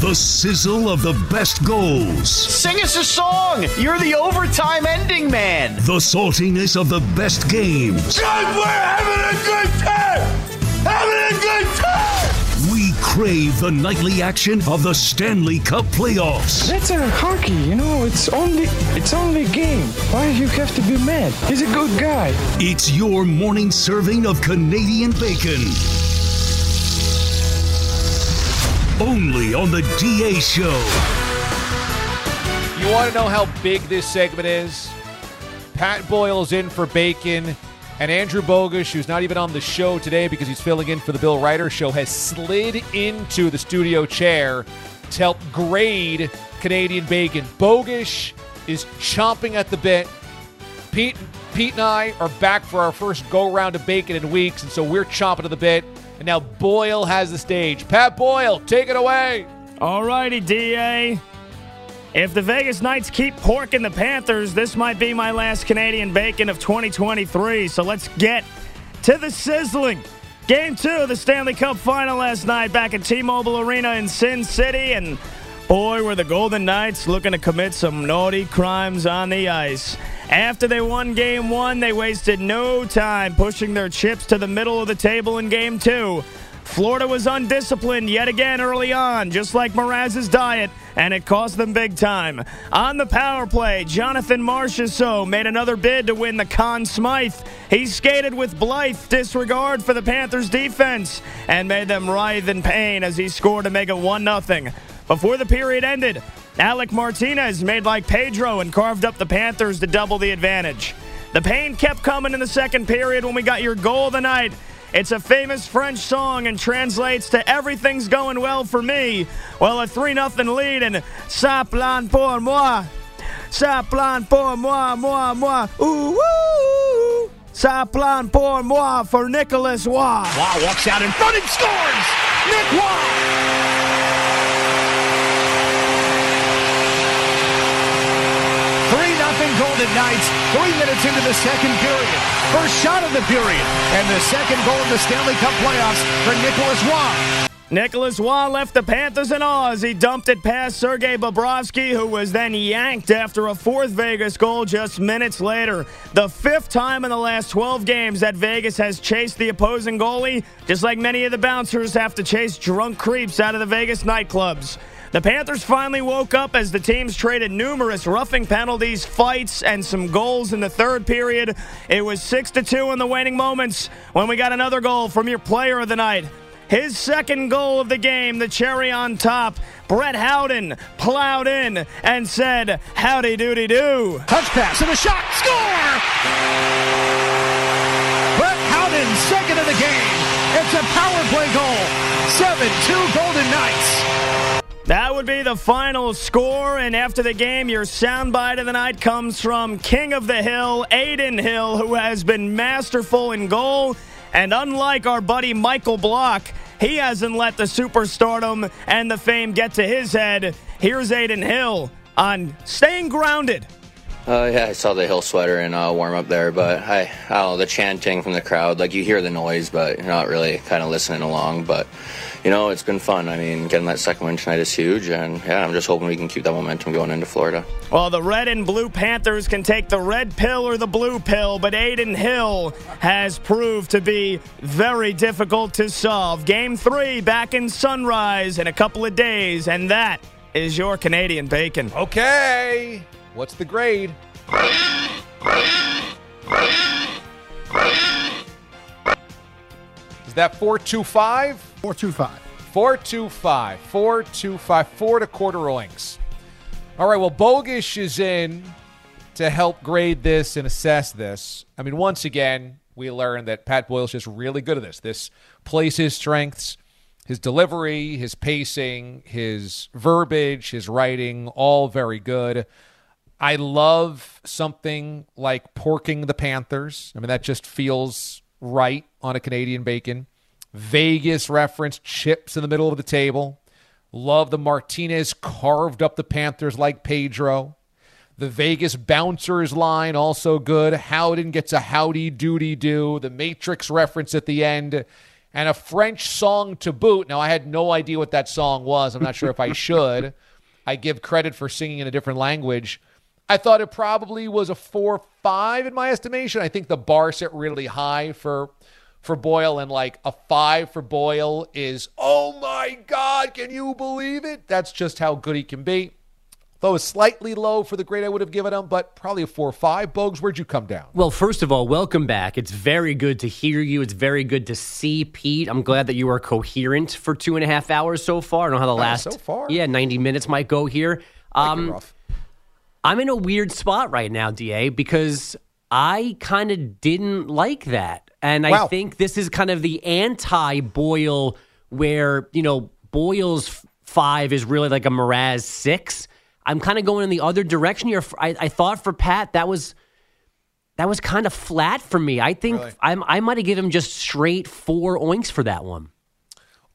The sizzle of the best goals. Sing us a song. You're the overtime ending man. The saltiness of the best games. God, we're having a good time. Having a good time. We crave the nightly action of the Stanley Cup playoffs. That's a hockey, you know. It's only it's only a game. Why do you have to be mad? He's a good guy. It's your morning serving of Canadian bacon. Only on the DA Show. You want to know how big this segment is? Pat Boyle's in for Bacon, and Andrew Bogus, who's not even on the show today because he's filling in for the Bill Reiter show, has slid into the studio chair to help grade Canadian Bacon. Bogus is chomping at the bit Pete, Pete and I are back for our first go round of bacon in weeks, and so we're chomping at the bit. And now Boyle has the stage. Pat Boyle, take it away. All righty, DA. If the Vegas Knights keep porking the Panthers, this might be my last Canadian bacon of 2023. So let's get to the sizzling. Game two of the Stanley Cup final last night back at T Mobile Arena in Sin City. And boy, were the Golden Knights looking to commit some naughty crimes on the ice. After they won game one, they wasted no time pushing their chips to the middle of the table in game two. Florida was undisciplined yet again early on, just like Mraz's diet, and it cost them big time. On the power play, Jonathan Marchessault made another bid to win the Conn Smythe. He skated with blithe disregard for the Panthers' defense and made them writhe in pain as he scored to make it 1 0. Before the period ended, Alec Martinez made like Pedro and carved up the Panthers to double the advantage. The pain kept coming in the second period when we got your goal of the night. It's a famous French song and translates to Everything's Going Well for Me. Well, a 3 0 lead and Ça plane pour moi. Ça plane pour moi, moi, moi. Ooh, woo. Ça plane pour moi for Nicolas Roy. Roy walks out in front and scores! Nick Roy! 3 Golden Knights, three minutes into the second period. First shot of the period, and the second goal of the Stanley Cup playoffs for Nicolas Roy. Nicolas Roy left the Panthers in awe as he dumped it past Sergei Bobrovsky, who was then yanked after a fourth Vegas goal just minutes later. The fifth time in the last 12 games that Vegas has chased the opposing goalie, just like many of the bouncers have to chase drunk creeps out of the Vegas nightclubs. The Panthers finally woke up as the teams traded numerous roughing penalties, fights, and some goals in the third period. It was 6 to 2 in the waning moments when we got another goal from your player of the night. His second goal of the game, the cherry on top. Brett Howden plowed in and said, Howdy doody do. Touch pass and a shot. Score! Brett Howden, second of the game. It's a power play goal. 7 2 Golden Knights. That would be the final score. And after the game, your soundbite of the night comes from King of the Hill, Adin Hill, who has been masterful in goal. And unlike our buddy Michael Block, he hasn't let the superstardom and the fame get to his head. Here's Adin Hill on staying grounded. Uh, yeah, I saw the hill sweater and uh, warm up there, but I, I don't know the chanting from the crowd. Like you hear the noise, but you're not really kind of listening along. But you know, it's been fun. I mean, getting that second win tonight is huge, and yeah, I'm just hoping we can keep that momentum going into Florida. Well, the red and blue Panthers can take the red pill or the blue pill, but Adin Hill has proved to be very difficult to solve. Game three back in Sunrise in a couple of days, and that is your Canadian bacon. Okay. What's the grade? Is that 425? 425. 425. 425. Four a quarter oinks. All right, well, Bogish is in to help grade this and assess this. I mean, once again, we learned that Pat Boyle's just really good at this. This plays his strengths, his delivery, his pacing, his verbiage, his writing, all very good. I love something like porking the Panthers. I mean, that just feels right on a Canadian bacon. Vegas reference, chips in the middle of the table. Love the Martinez carved up the Panthers like Pedro. The Vegas bouncers line also good. Howden gets a howdy doody do. The Matrix reference at the end. And a French song to boot. Now, I had no idea what that song was. I'm not sure if I should. I give credit for singing in a different language. I thought it probably was a four five in my estimation. I think the bar set really high for for Boyle, and like a five for Boyle is oh my god, can you believe it? That's just how good he can be. Though it's slightly low for the grade I would have given him, but probably a four or five. Bogues, where'd you come down? Well, first of all, welcome back. It's very good to hear you. It's very good to see Pete. I'm glad that you are coherent for two and a half hours so far. I don't know how the last Uh, last so far? yeah ninety minutes might go here. Um, I'm in a weird spot right now, Da, because I kind of didn't like that, and I Wow. think this is kind of the anti-Boyle, where you know Boyle's five is really like a Mraz six. I'm kind of going in the other direction here. I, I thought for Pat that was that was kind of flat for me. I think I'm, I might have given him just straight four oinks for that one.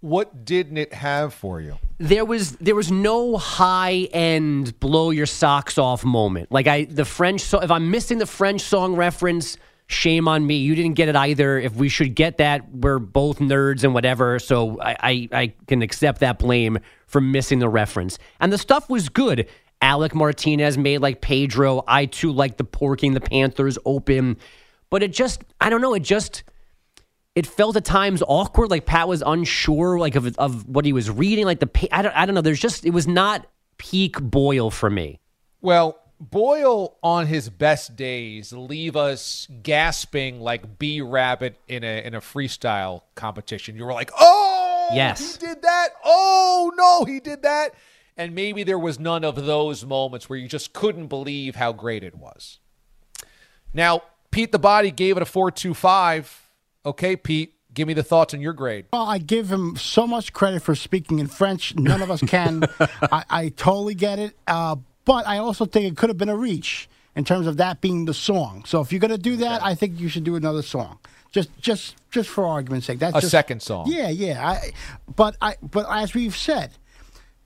What didn't it have for you? There was there was no high end blow your socks off moment. Like I the French so if I'm missing the French song reference, shame on me. You didn't get it either. If we should get that, we're both nerds and whatever. So I I, I can accept that blame for missing the reference. And the stuff was good. Alec Martinez made like Pedro. I too like the porking the Panthers open. But it just I don't know, it just it felt at times awkward. Like Pat was unsure, like of of what he was reading. Like the I don't I don't know. There's just it was not peak Boyle for me. Well, Boyle on his best days leave us gasping like B Rabbit in a in a freestyle competition. You were like, "Oh, Yes. he did that. Oh no, he did that." And maybe there was none of those moments where you just couldn't believe how great it was. Now, Pete the Body gave it a 4.25. Okay, Pete, give me the thoughts on your grade. Well, I give him so much credit for speaking in French. None of us can. I, I totally get it. Uh, but I also think it could have been a reach in terms of that being the song. So if you're going to do that, I think you should do another song. Just, just, just for argument's sake. That's A just- second song. Yeah, yeah. I, but I, but as we've said,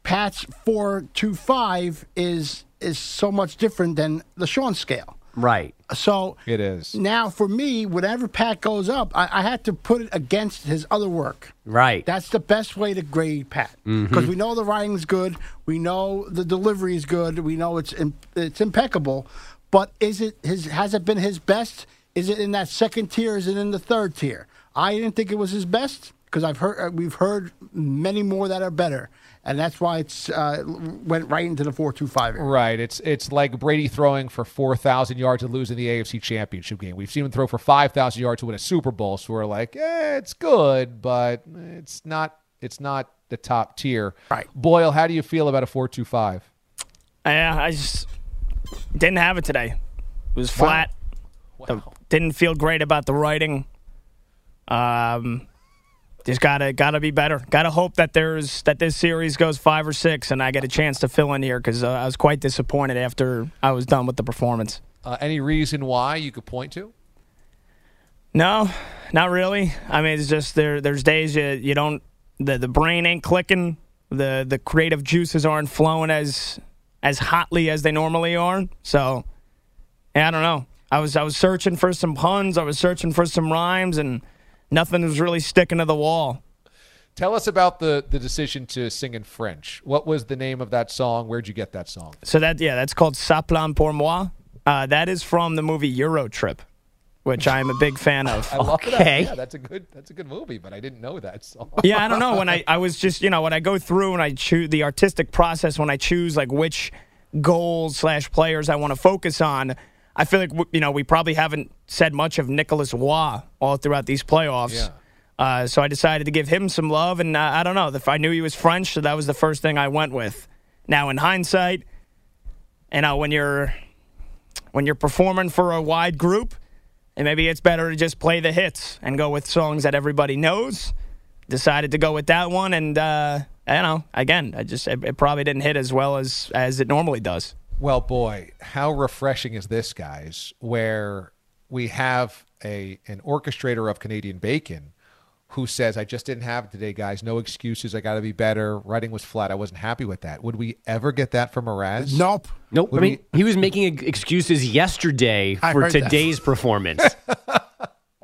Pat's four two five is is so much different than the Sean scale. Right. So It is. now for me, whenever Pat goes up, I, I had to put it against his other work. Right. That's the best way to grade Pat because we know the writing's good, we know the delivery is good, we know it's im- it's impeccable. But is it his? Has it been his best? Is it in that second tier? Is it in the third tier? I didn't think it was his best because I've heard uh, we've heard many more that are better, and that's why it's uh, went right into the four two five. Right. It's it's like Brady throwing for 4,000 yards and losing the AFC Championship game. We've seen him throw for 5,000 yards to win a Super Bowl. So we're like, eh, it's good, but it's not it's not the top tier. Right. Boyle, how do you feel about a 425? Yeah, I just didn't have it today. It was flat. The- didn't feel great about the writing. Um, just gotta gotta be better. Gotta hope that there's that this series goes five or six, and I get a chance to fill in here because uh, I was quite disappointed after I was done with the performance. Uh, any reason why you could point to? No, not really. I mean, it's just there. There's days you you don't the the brain ain't clicking. The the creative juices aren't flowing as as hotly as they normally are. So, yeah, I don't know. I was I was searching for some puns. I was searching for some rhymes, and nothing was really sticking to the wall. Tell us about the the decision to sing in French. What was the name of that song? Where'd you get that song? So that yeah, that's called "Ça plane pour moi." Uh, that is from the movie Euro Trip, which I'm a big fan of. I love that. Yeah, that's a good that's a good movie, but I didn't know that song. yeah, I don't know. When I, I was just, you know, when I go through and I choose the artistic process, when I choose like which goals slash players I want to focus on, I feel like, you know, we probably haven't said much of Nicolas Roy all throughout these playoffs. Yeah. Uh, so I decided to give him some love. And uh, I don't know. If I knew he was French, so that was the first thing I went with. Now, in hindsight, you know, when you're when you're performing for a wide group, and maybe it's better to just play the hits and go with songs that everybody knows. Decided to go with that one, and uh, I don't know. Again, I just it, it probably didn't hit as well as as it normally does. Well, boy, how refreshing is this, guys? Where we have a an orchestrator of Canadian bacon who says, "I just didn't have it today, guys. No excuses. I got to be better. Writing was flat. I wasn't happy with that." Would we ever get that from Mraz? Nope. Nope. Would I mean, he was making excuses yesterday I for heard that. today's performance.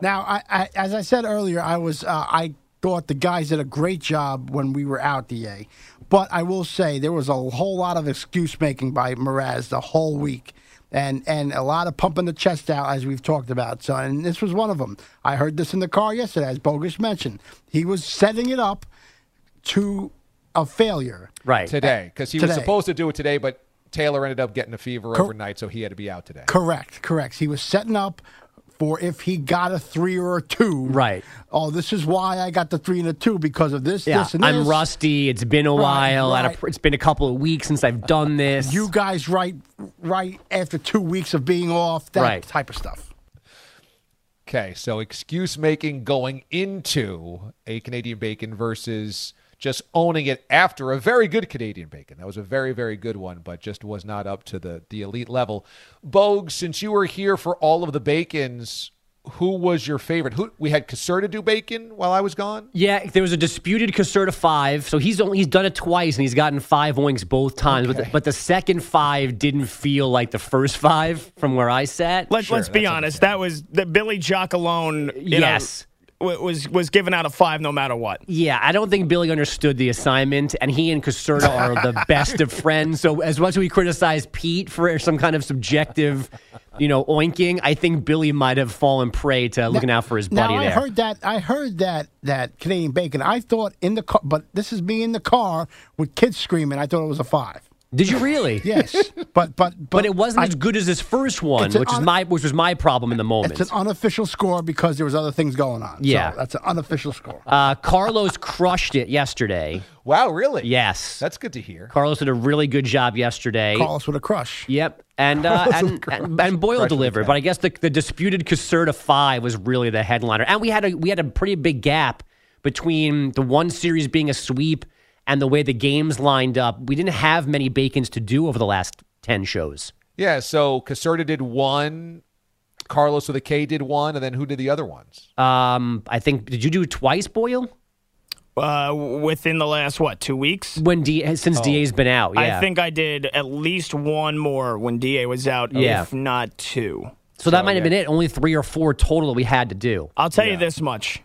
Now, I, I, as I said earlier, I was uh, I thought the guys did a great job when we were out, Da. But I will say there was a whole lot of excuse making by Mraz the whole week, and and a lot of pumping the chest out as we've talked about. So, and this was one of them. I heard this in the car yesterday, as Bogus mentioned. He was setting it up to a failure. right. today because he was supposed to do it today, but Taylor ended up getting a fever Cor- overnight, so he had to be out today. Correct, correct. He was setting up for if he got a three or a two. Right. Oh, this is why I got the three and a two because of this, Yeah, this, and this. I'm rusty. It's been a Right, while. I had a right. it's been a couple of weeks since I've done this. You guys right right after two weeks of being off, that Right. type of stuff. Okay, so excuse making going into a Canadian bacon versus just owning it after a very good Canadian bacon. That was a very, very good one, but just was not up to the, the elite level. Bogue, since you were here for all of the bacons, who was your favorite? Who we had Caserta do bacon while I was gone? Yeah, there was a disputed Caserta five, so he's only he's done it twice and he's gotten five oinks both times. But, the, but the second five didn't feel like the first five from where I sat. Let, let's be honest. That was the Billy Jock alone. you know, Yes. w- was was given out a five no matter what. Yeah, I don't think Billy understood the assignment, and he and Caserta are the best of friends. So as much as we criticize Pete for some kind of subjective, you know, oinking, I think Billy might have fallen prey to looking out for his buddy now I there. heard that. I heard that that Canadian bacon. I thought in the car, but this is me in the car with kids screaming. I thought it was a five. Did you really? Yes, but but but, but it wasn't I- as good as his first one, It's an which is my which was my problem in the moment. It's an unofficial score because there was other things going on. Yeah. so that's an unofficial score. Uh, Carlos crushed it yesterday. Wow, really? Yes, That's good to hear. Carlos did a really good job yesterday. Carlos with a crush. Yep, and uh, Carlos and, and and Boyle Crush delivered, but I guess the, the disputed Caserta five was really the headliner, and we had a we had a pretty big gap between the one series being a sweep and the way the games lined up. We didn't have many bacons to do over the last ten shows. Yeah, so Caserta did one, Carlos with a K did one, and then who did the other ones? Um, I think did you do twice, Boyle? Uh, within the last what two weeks? When D since Da's been out, yeah. I think I did at least one more when Da was out, Yeah. if not two. so. That might have been it. Only three or four total that we had to do. I'll tell you this much.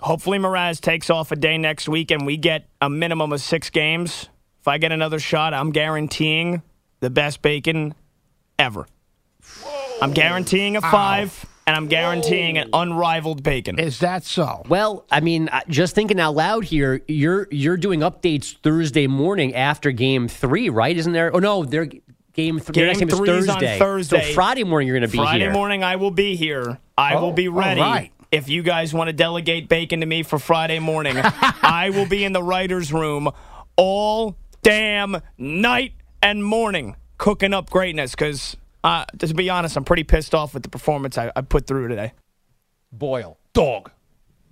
Hopefully, Mraz takes off a day next week and we get a minimum of six games. If I get another shot, I'm guaranteeing the best bacon ever. I'm guaranteeing a five, and I'm guaranteeing an unrivaled bacon. Is that so? Well, I mean, uh, just thinking out loud here, you're you're doing updates Thursday morning after Game Three, right? Isn't there? Oh no, they're Game Three. their next Game game is three is Thursday. on Thursday. So Friday morning you're going to be Friday here. Friday morning, I will be here. I Oh, will be ready. right. If you guys want to delegate bacon to me for Friday morning, I will be in the writer's room all damn night and morning cooking up greatness because, uh, to be honest, I'm pretty pissed off with the performance I, I put through today. Boyle. Dog.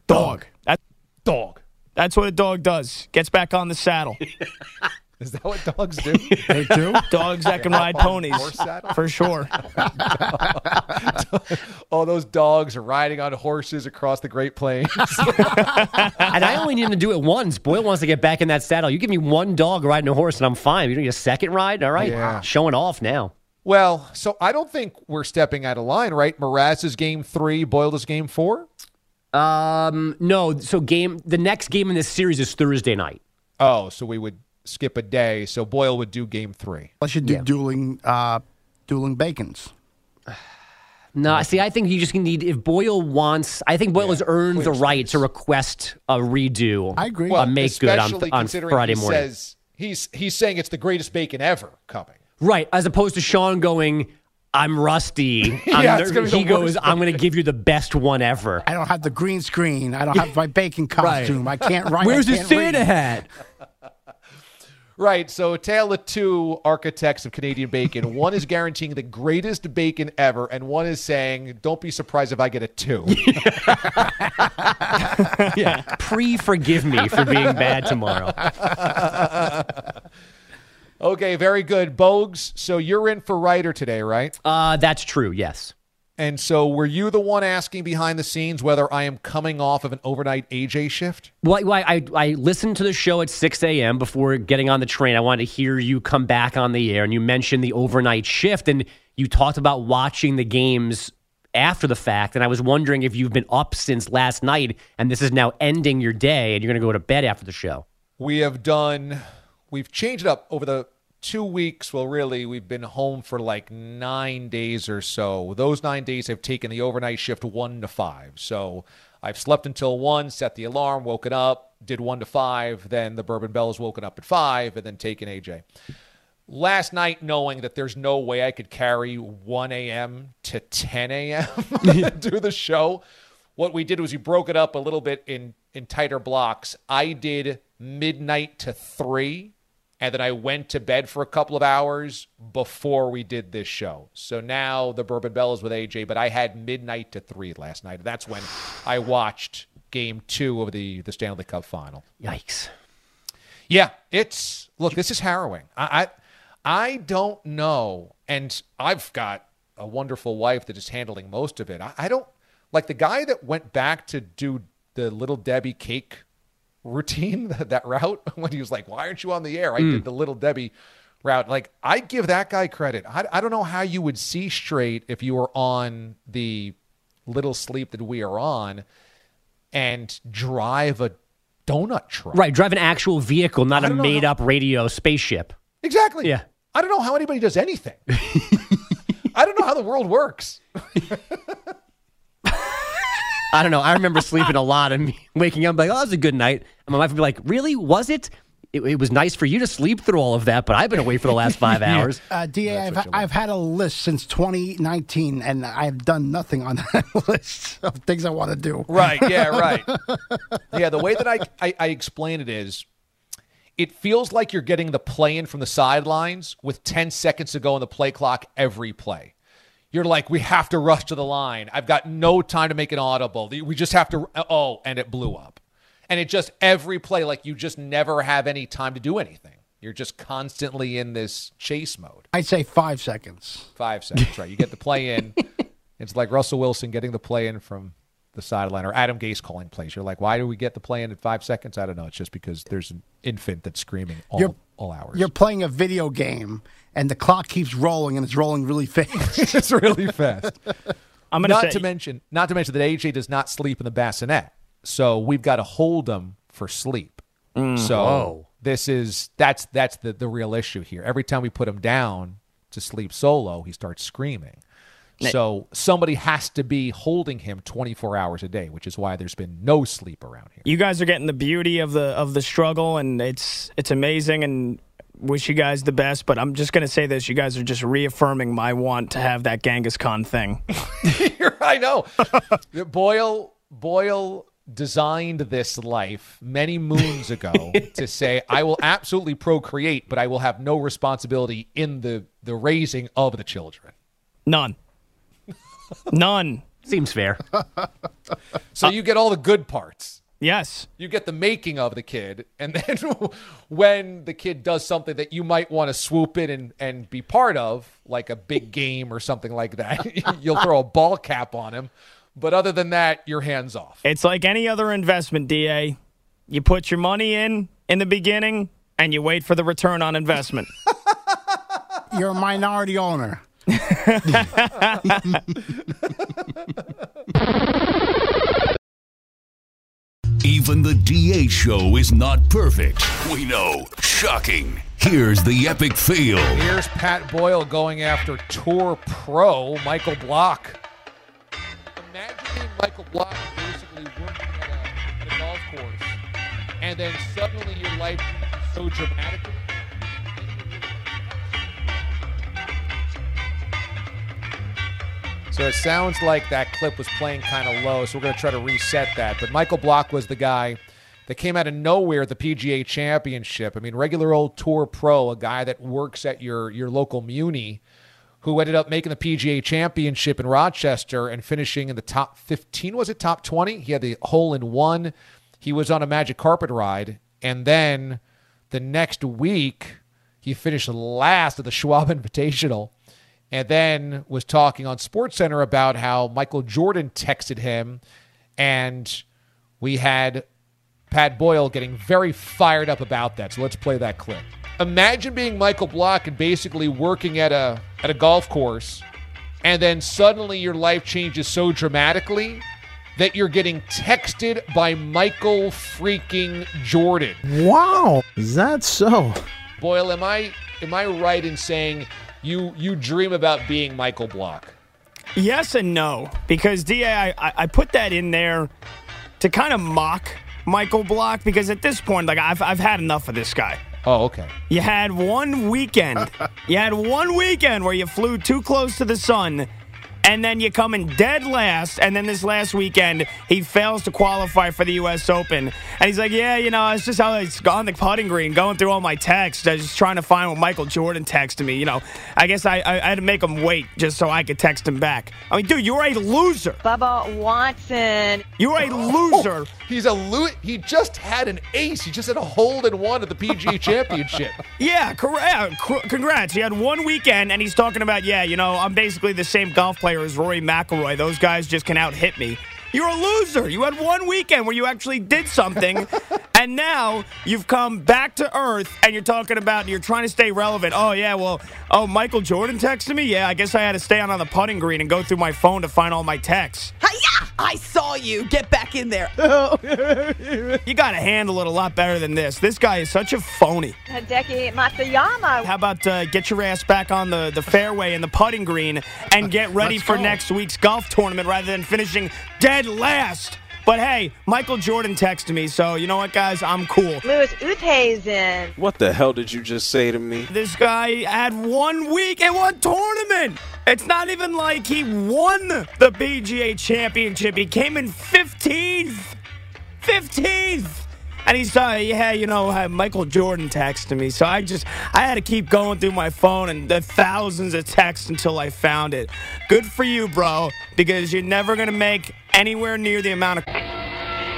Dog. That, dog. That's what a dog does. Gets back on the saddle. Is that what dogs do? they do. Dogs that can ride ponies. For sure. All those dogs are riding on horses across the Great Plains. and I only need to do it once. Boyle wants to get back in that saddle. You give me one dog riding a horse, and I'm fine. You don't need a second ride. All right, Yeah. showing off now. well, so I don't think we're stepping out of line, right? Mraz is game three, Boyle is game four. Um, no. So game the next game in this series is Thursday night. Oh, so we would skip a day. So Boyle would do game three. Let's should do dueling uh, dueling bacons. No, see, I think you just need if Boyle wants. I think Boyle has earned the right to request a redo. I agree. A make good on, especially on considering Friday he morning. Says he's he's saying it's the greatest bacon ever coming. Right, as opposed to Sean going, "I'm rusty." I'm Yeah, it's ner-" gonna the he goes, worst "I'm going to give you the best one ever." I don't have the green screen. I don't have my bacon costume. I can't write. Where's I his can't Santa read. hat? Right. So, a tale of two architects of Canadian bacon. One is guaranteeing the greatest bacon ever, and one is saying, "Don't be surprised if I get a two. yeah, pre-forgive me for being bad tomorrow. okay, very good, Bogues. So you're in for Reiter today, right? Uh, that's true. Yes. And so, were you the one asking behind the scenes whether I am coming off of an overnight AJ shift? Well, I, I, I listened to the show at 6 a.m. before getting on the train. I wanted to hear you come back on the air, and you mentioned the overnight shift, and you talked about watching the games after the fact. And I was wondering if you've been up since last night, and this is now ending your day, and you're going to go to bed after the show. We have done, we've changed it up over the two weeks. Well, really, we've been home for like nine days or so. Those nine days have taken the overnight shift one to five. So I've slept until one, set the alarm, woken up, did one to five. Then the Bourbon Bell has woken up at five, and then taken AJ. Last night, knowing that there's no way I could carry 1 a.m. to 10 a.m. And do the show, what we did was we broke it up a little bit in in tighter blocks. I did midnight to 3 and then I went to bed for a couple of hours before we did this show. So now the Bourbon Bell is with AJ, but I had midnight to 3 last night. That's when I watched game two of the the Stanley Cup final. Yikes. Yeah, it's look. This is harrowing. I, I, I don't know, and I've got a wonderful wife that is handling most of it. I, I don't like the guy that went back to do the little Debbie cake routine, that route when he was like, "Why aren't you on the air?" I Mm. did the little Debbie route. Like I give that guy credit. I, I don't know how you would see straight if you were on the little sleep that we are on and drive a donut truck. Right, drive an actual vehicle, not a made up radio spaceship. Exactly. Yeah. I don't know how anybody does anything. I don't know how the world works. I don't know. I remember sleeping a lot and waking up like, oh, that was a good night. And my wife would be like, really? Was it? It, it was nice for you to sleep through all of that, but I've been away for the last five hours. Uh, Da, I've, what I've had a list since 2019, and I've done nothing on that list of things I want to do. Right. Yeah. Right. yeah. The way that I, I I explain it is, it feels like you're getting the play in from the sidelines with 10 seconds to go on the play clock every play. You're like, we have to rush to the line. I've got no time to make an audible. We just have to. Oh, and it blew up. And it just every play, like you just never have any time to do anything. You're just constantly in this chase mode. I'd say five seconds. Five seconds, right? You get the play in. it's like Russell Wilson getting the play in from the sideline or Adam Gase calling plays. You're like, why do we get the play in at five seconds? I don't know. It's just because there's an infant that's screaming all, You're- all hours. You're playing a video game, and the clock keeps rolling, and it's rolling really fast. it's really fast. I'm gonna not say- to mention, not to mention that AJ does not sleep in the bassinet, so we've got to hold him for sleep. Mm. So Whoa. this is that's that's the the real issue here. Every time we put him down to sleep solo, he starts screaming. Nick. So somebody has to be holding him 24 hours a day, which is why there's been no sleep around here. You guys are getting the beauty of the of the struggle, and it's it's amazing. And wish you guys the best. But I'm just gonna say this: you guys are just reaffirming my want to have that Genghis Khan thing. I know. Boyle Boyle designed this life many moons ago to say I will absolutely procreate, but I will have no responsibility in the the raising of the children. None. None. Seems fair. So you get all the good parts. Yes. You get the making of the kid, and then when the kid does something that you might want to swoop in and, and be part of, like a big game or something like that, you'll throw a ball cap on him. But other than that, you're hands off. It's like any other investment, Da. You put your money in in the beginning, and you wait for the return on investment. You're a minority owner. Even the DA show is not perfect. We know. Shocking. Here's the epic fail. Here's Pat Boyle going after Tour Pro Michael Block. Imagine Michael Block basically working at a, golf course, and then suddenly your life so dramatically. So it sounds like that clip was playing kind of low, so we're going to try to reset that. But Michael Block was the guy that came out of nowhere at the PGA Championship. I mean, regular old tour pro, a guy that works at your your local muni, who ended up making the PGA Championship in Rochester and finishing in the top 15. Was it top 20? He had the hole in one. He was on a magic carpet ride, and then the next week he finished last at the Schwab Invitational and then was talking on SportsCenter about how Michael Jordan texted him, and we had Pat Boyle getting very fired up about that. So let's play that clip. Imagine being Michael Block and basically working at a at a golf course, and then suddenly your life changes so dramatically that you're getting texted by Michael freaking Jordan. Wow, is that so? Boyle, am I am I right in saying you you dream about being Michael Block? Yes and no, because Da, I, I put that in there to kind of mock Michael Block because at this point, like I've I've had enough of this guy. Oh, okay. You had one weekend. you had one weekend where you flew too close to the sun, and then you come in dead last, and then this last weekend he fails to qualify for the U.S. Open, and he's like, "Yeah, you know, it's just how it's on the putting green, going through all my texts, I was just trying to find what Michael Jordan texted me. You know, I guess I, I, I had to make him wait just so I could text him back. I mean, dude, you're a loser. Bubba Watson. You're a oh, loser. He's a lo- He just had an ace. He just had a hold in one at the PGA Championship. Yeah, correct. Uh, congrats. He had one weekend, and he's talking about, yeah, you know, I'm basically the same golf player as Rory McIlroy. Those guys just can out hit me. You're a loser. You had one weekend where you actually did something, and now you've come back to earth and you're talking about you're trying to stay relevant. Oh yeah, well, oh Michael Jordan texted me. Yeah, I guess I had to stay on on the putting green and go through my phone to find all my texts. Hiya! I saw you. Get back in there. you got to handle it a lot better than this. This guy is such a phony. Hideki Matsuyama. How about uh, get your ass back on the, the fairway and the putting green and get ready for next week's golf tournament rather than finishing dead last? But hey, Michael Jordan texted me, so you know what, guys? I'm cool. Louis Oosthuizen. What the hell did you just say to me? This guy had one week and one tournament. It's not even like he won the PGA Championship. He came in 15th. 15th. And he's uh, yeah, you know, uh, Michael Jordan texted me, so I just I had to keep going through my phone and the thousands of texts until I found it. Good for you, bro, because you're never gonna make anywhere near the amount of.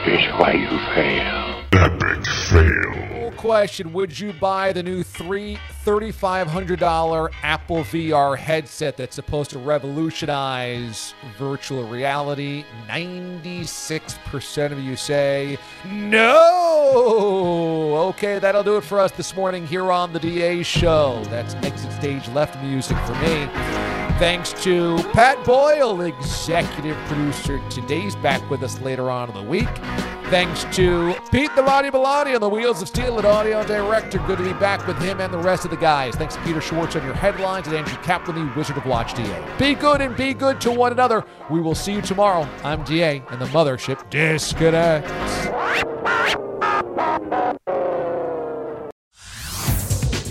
Here's why you fail. Epic fail. Question: Would you buy the new $3,500 Apple VR headset that's supposed to revolutionize virtual reality? Ninety-six percent of you say no. Okay, that'll do it for us this morning here on the DA Show. That's exit stage left music for me. Thanks to Pat Boyle, executive producer. Today's back with us later on in the week. Thanks to Pete the Body Bellotti on the Wheels of Steel and audio director. Good to be back with him and the rest of the guys. Thanks to Peter Schwartz on your headlines and Andrew Kaplan, the Wizard of Watch DA. Be good and be good to one another. We will see you tomorrow. I'm DA and the mothership disconnects.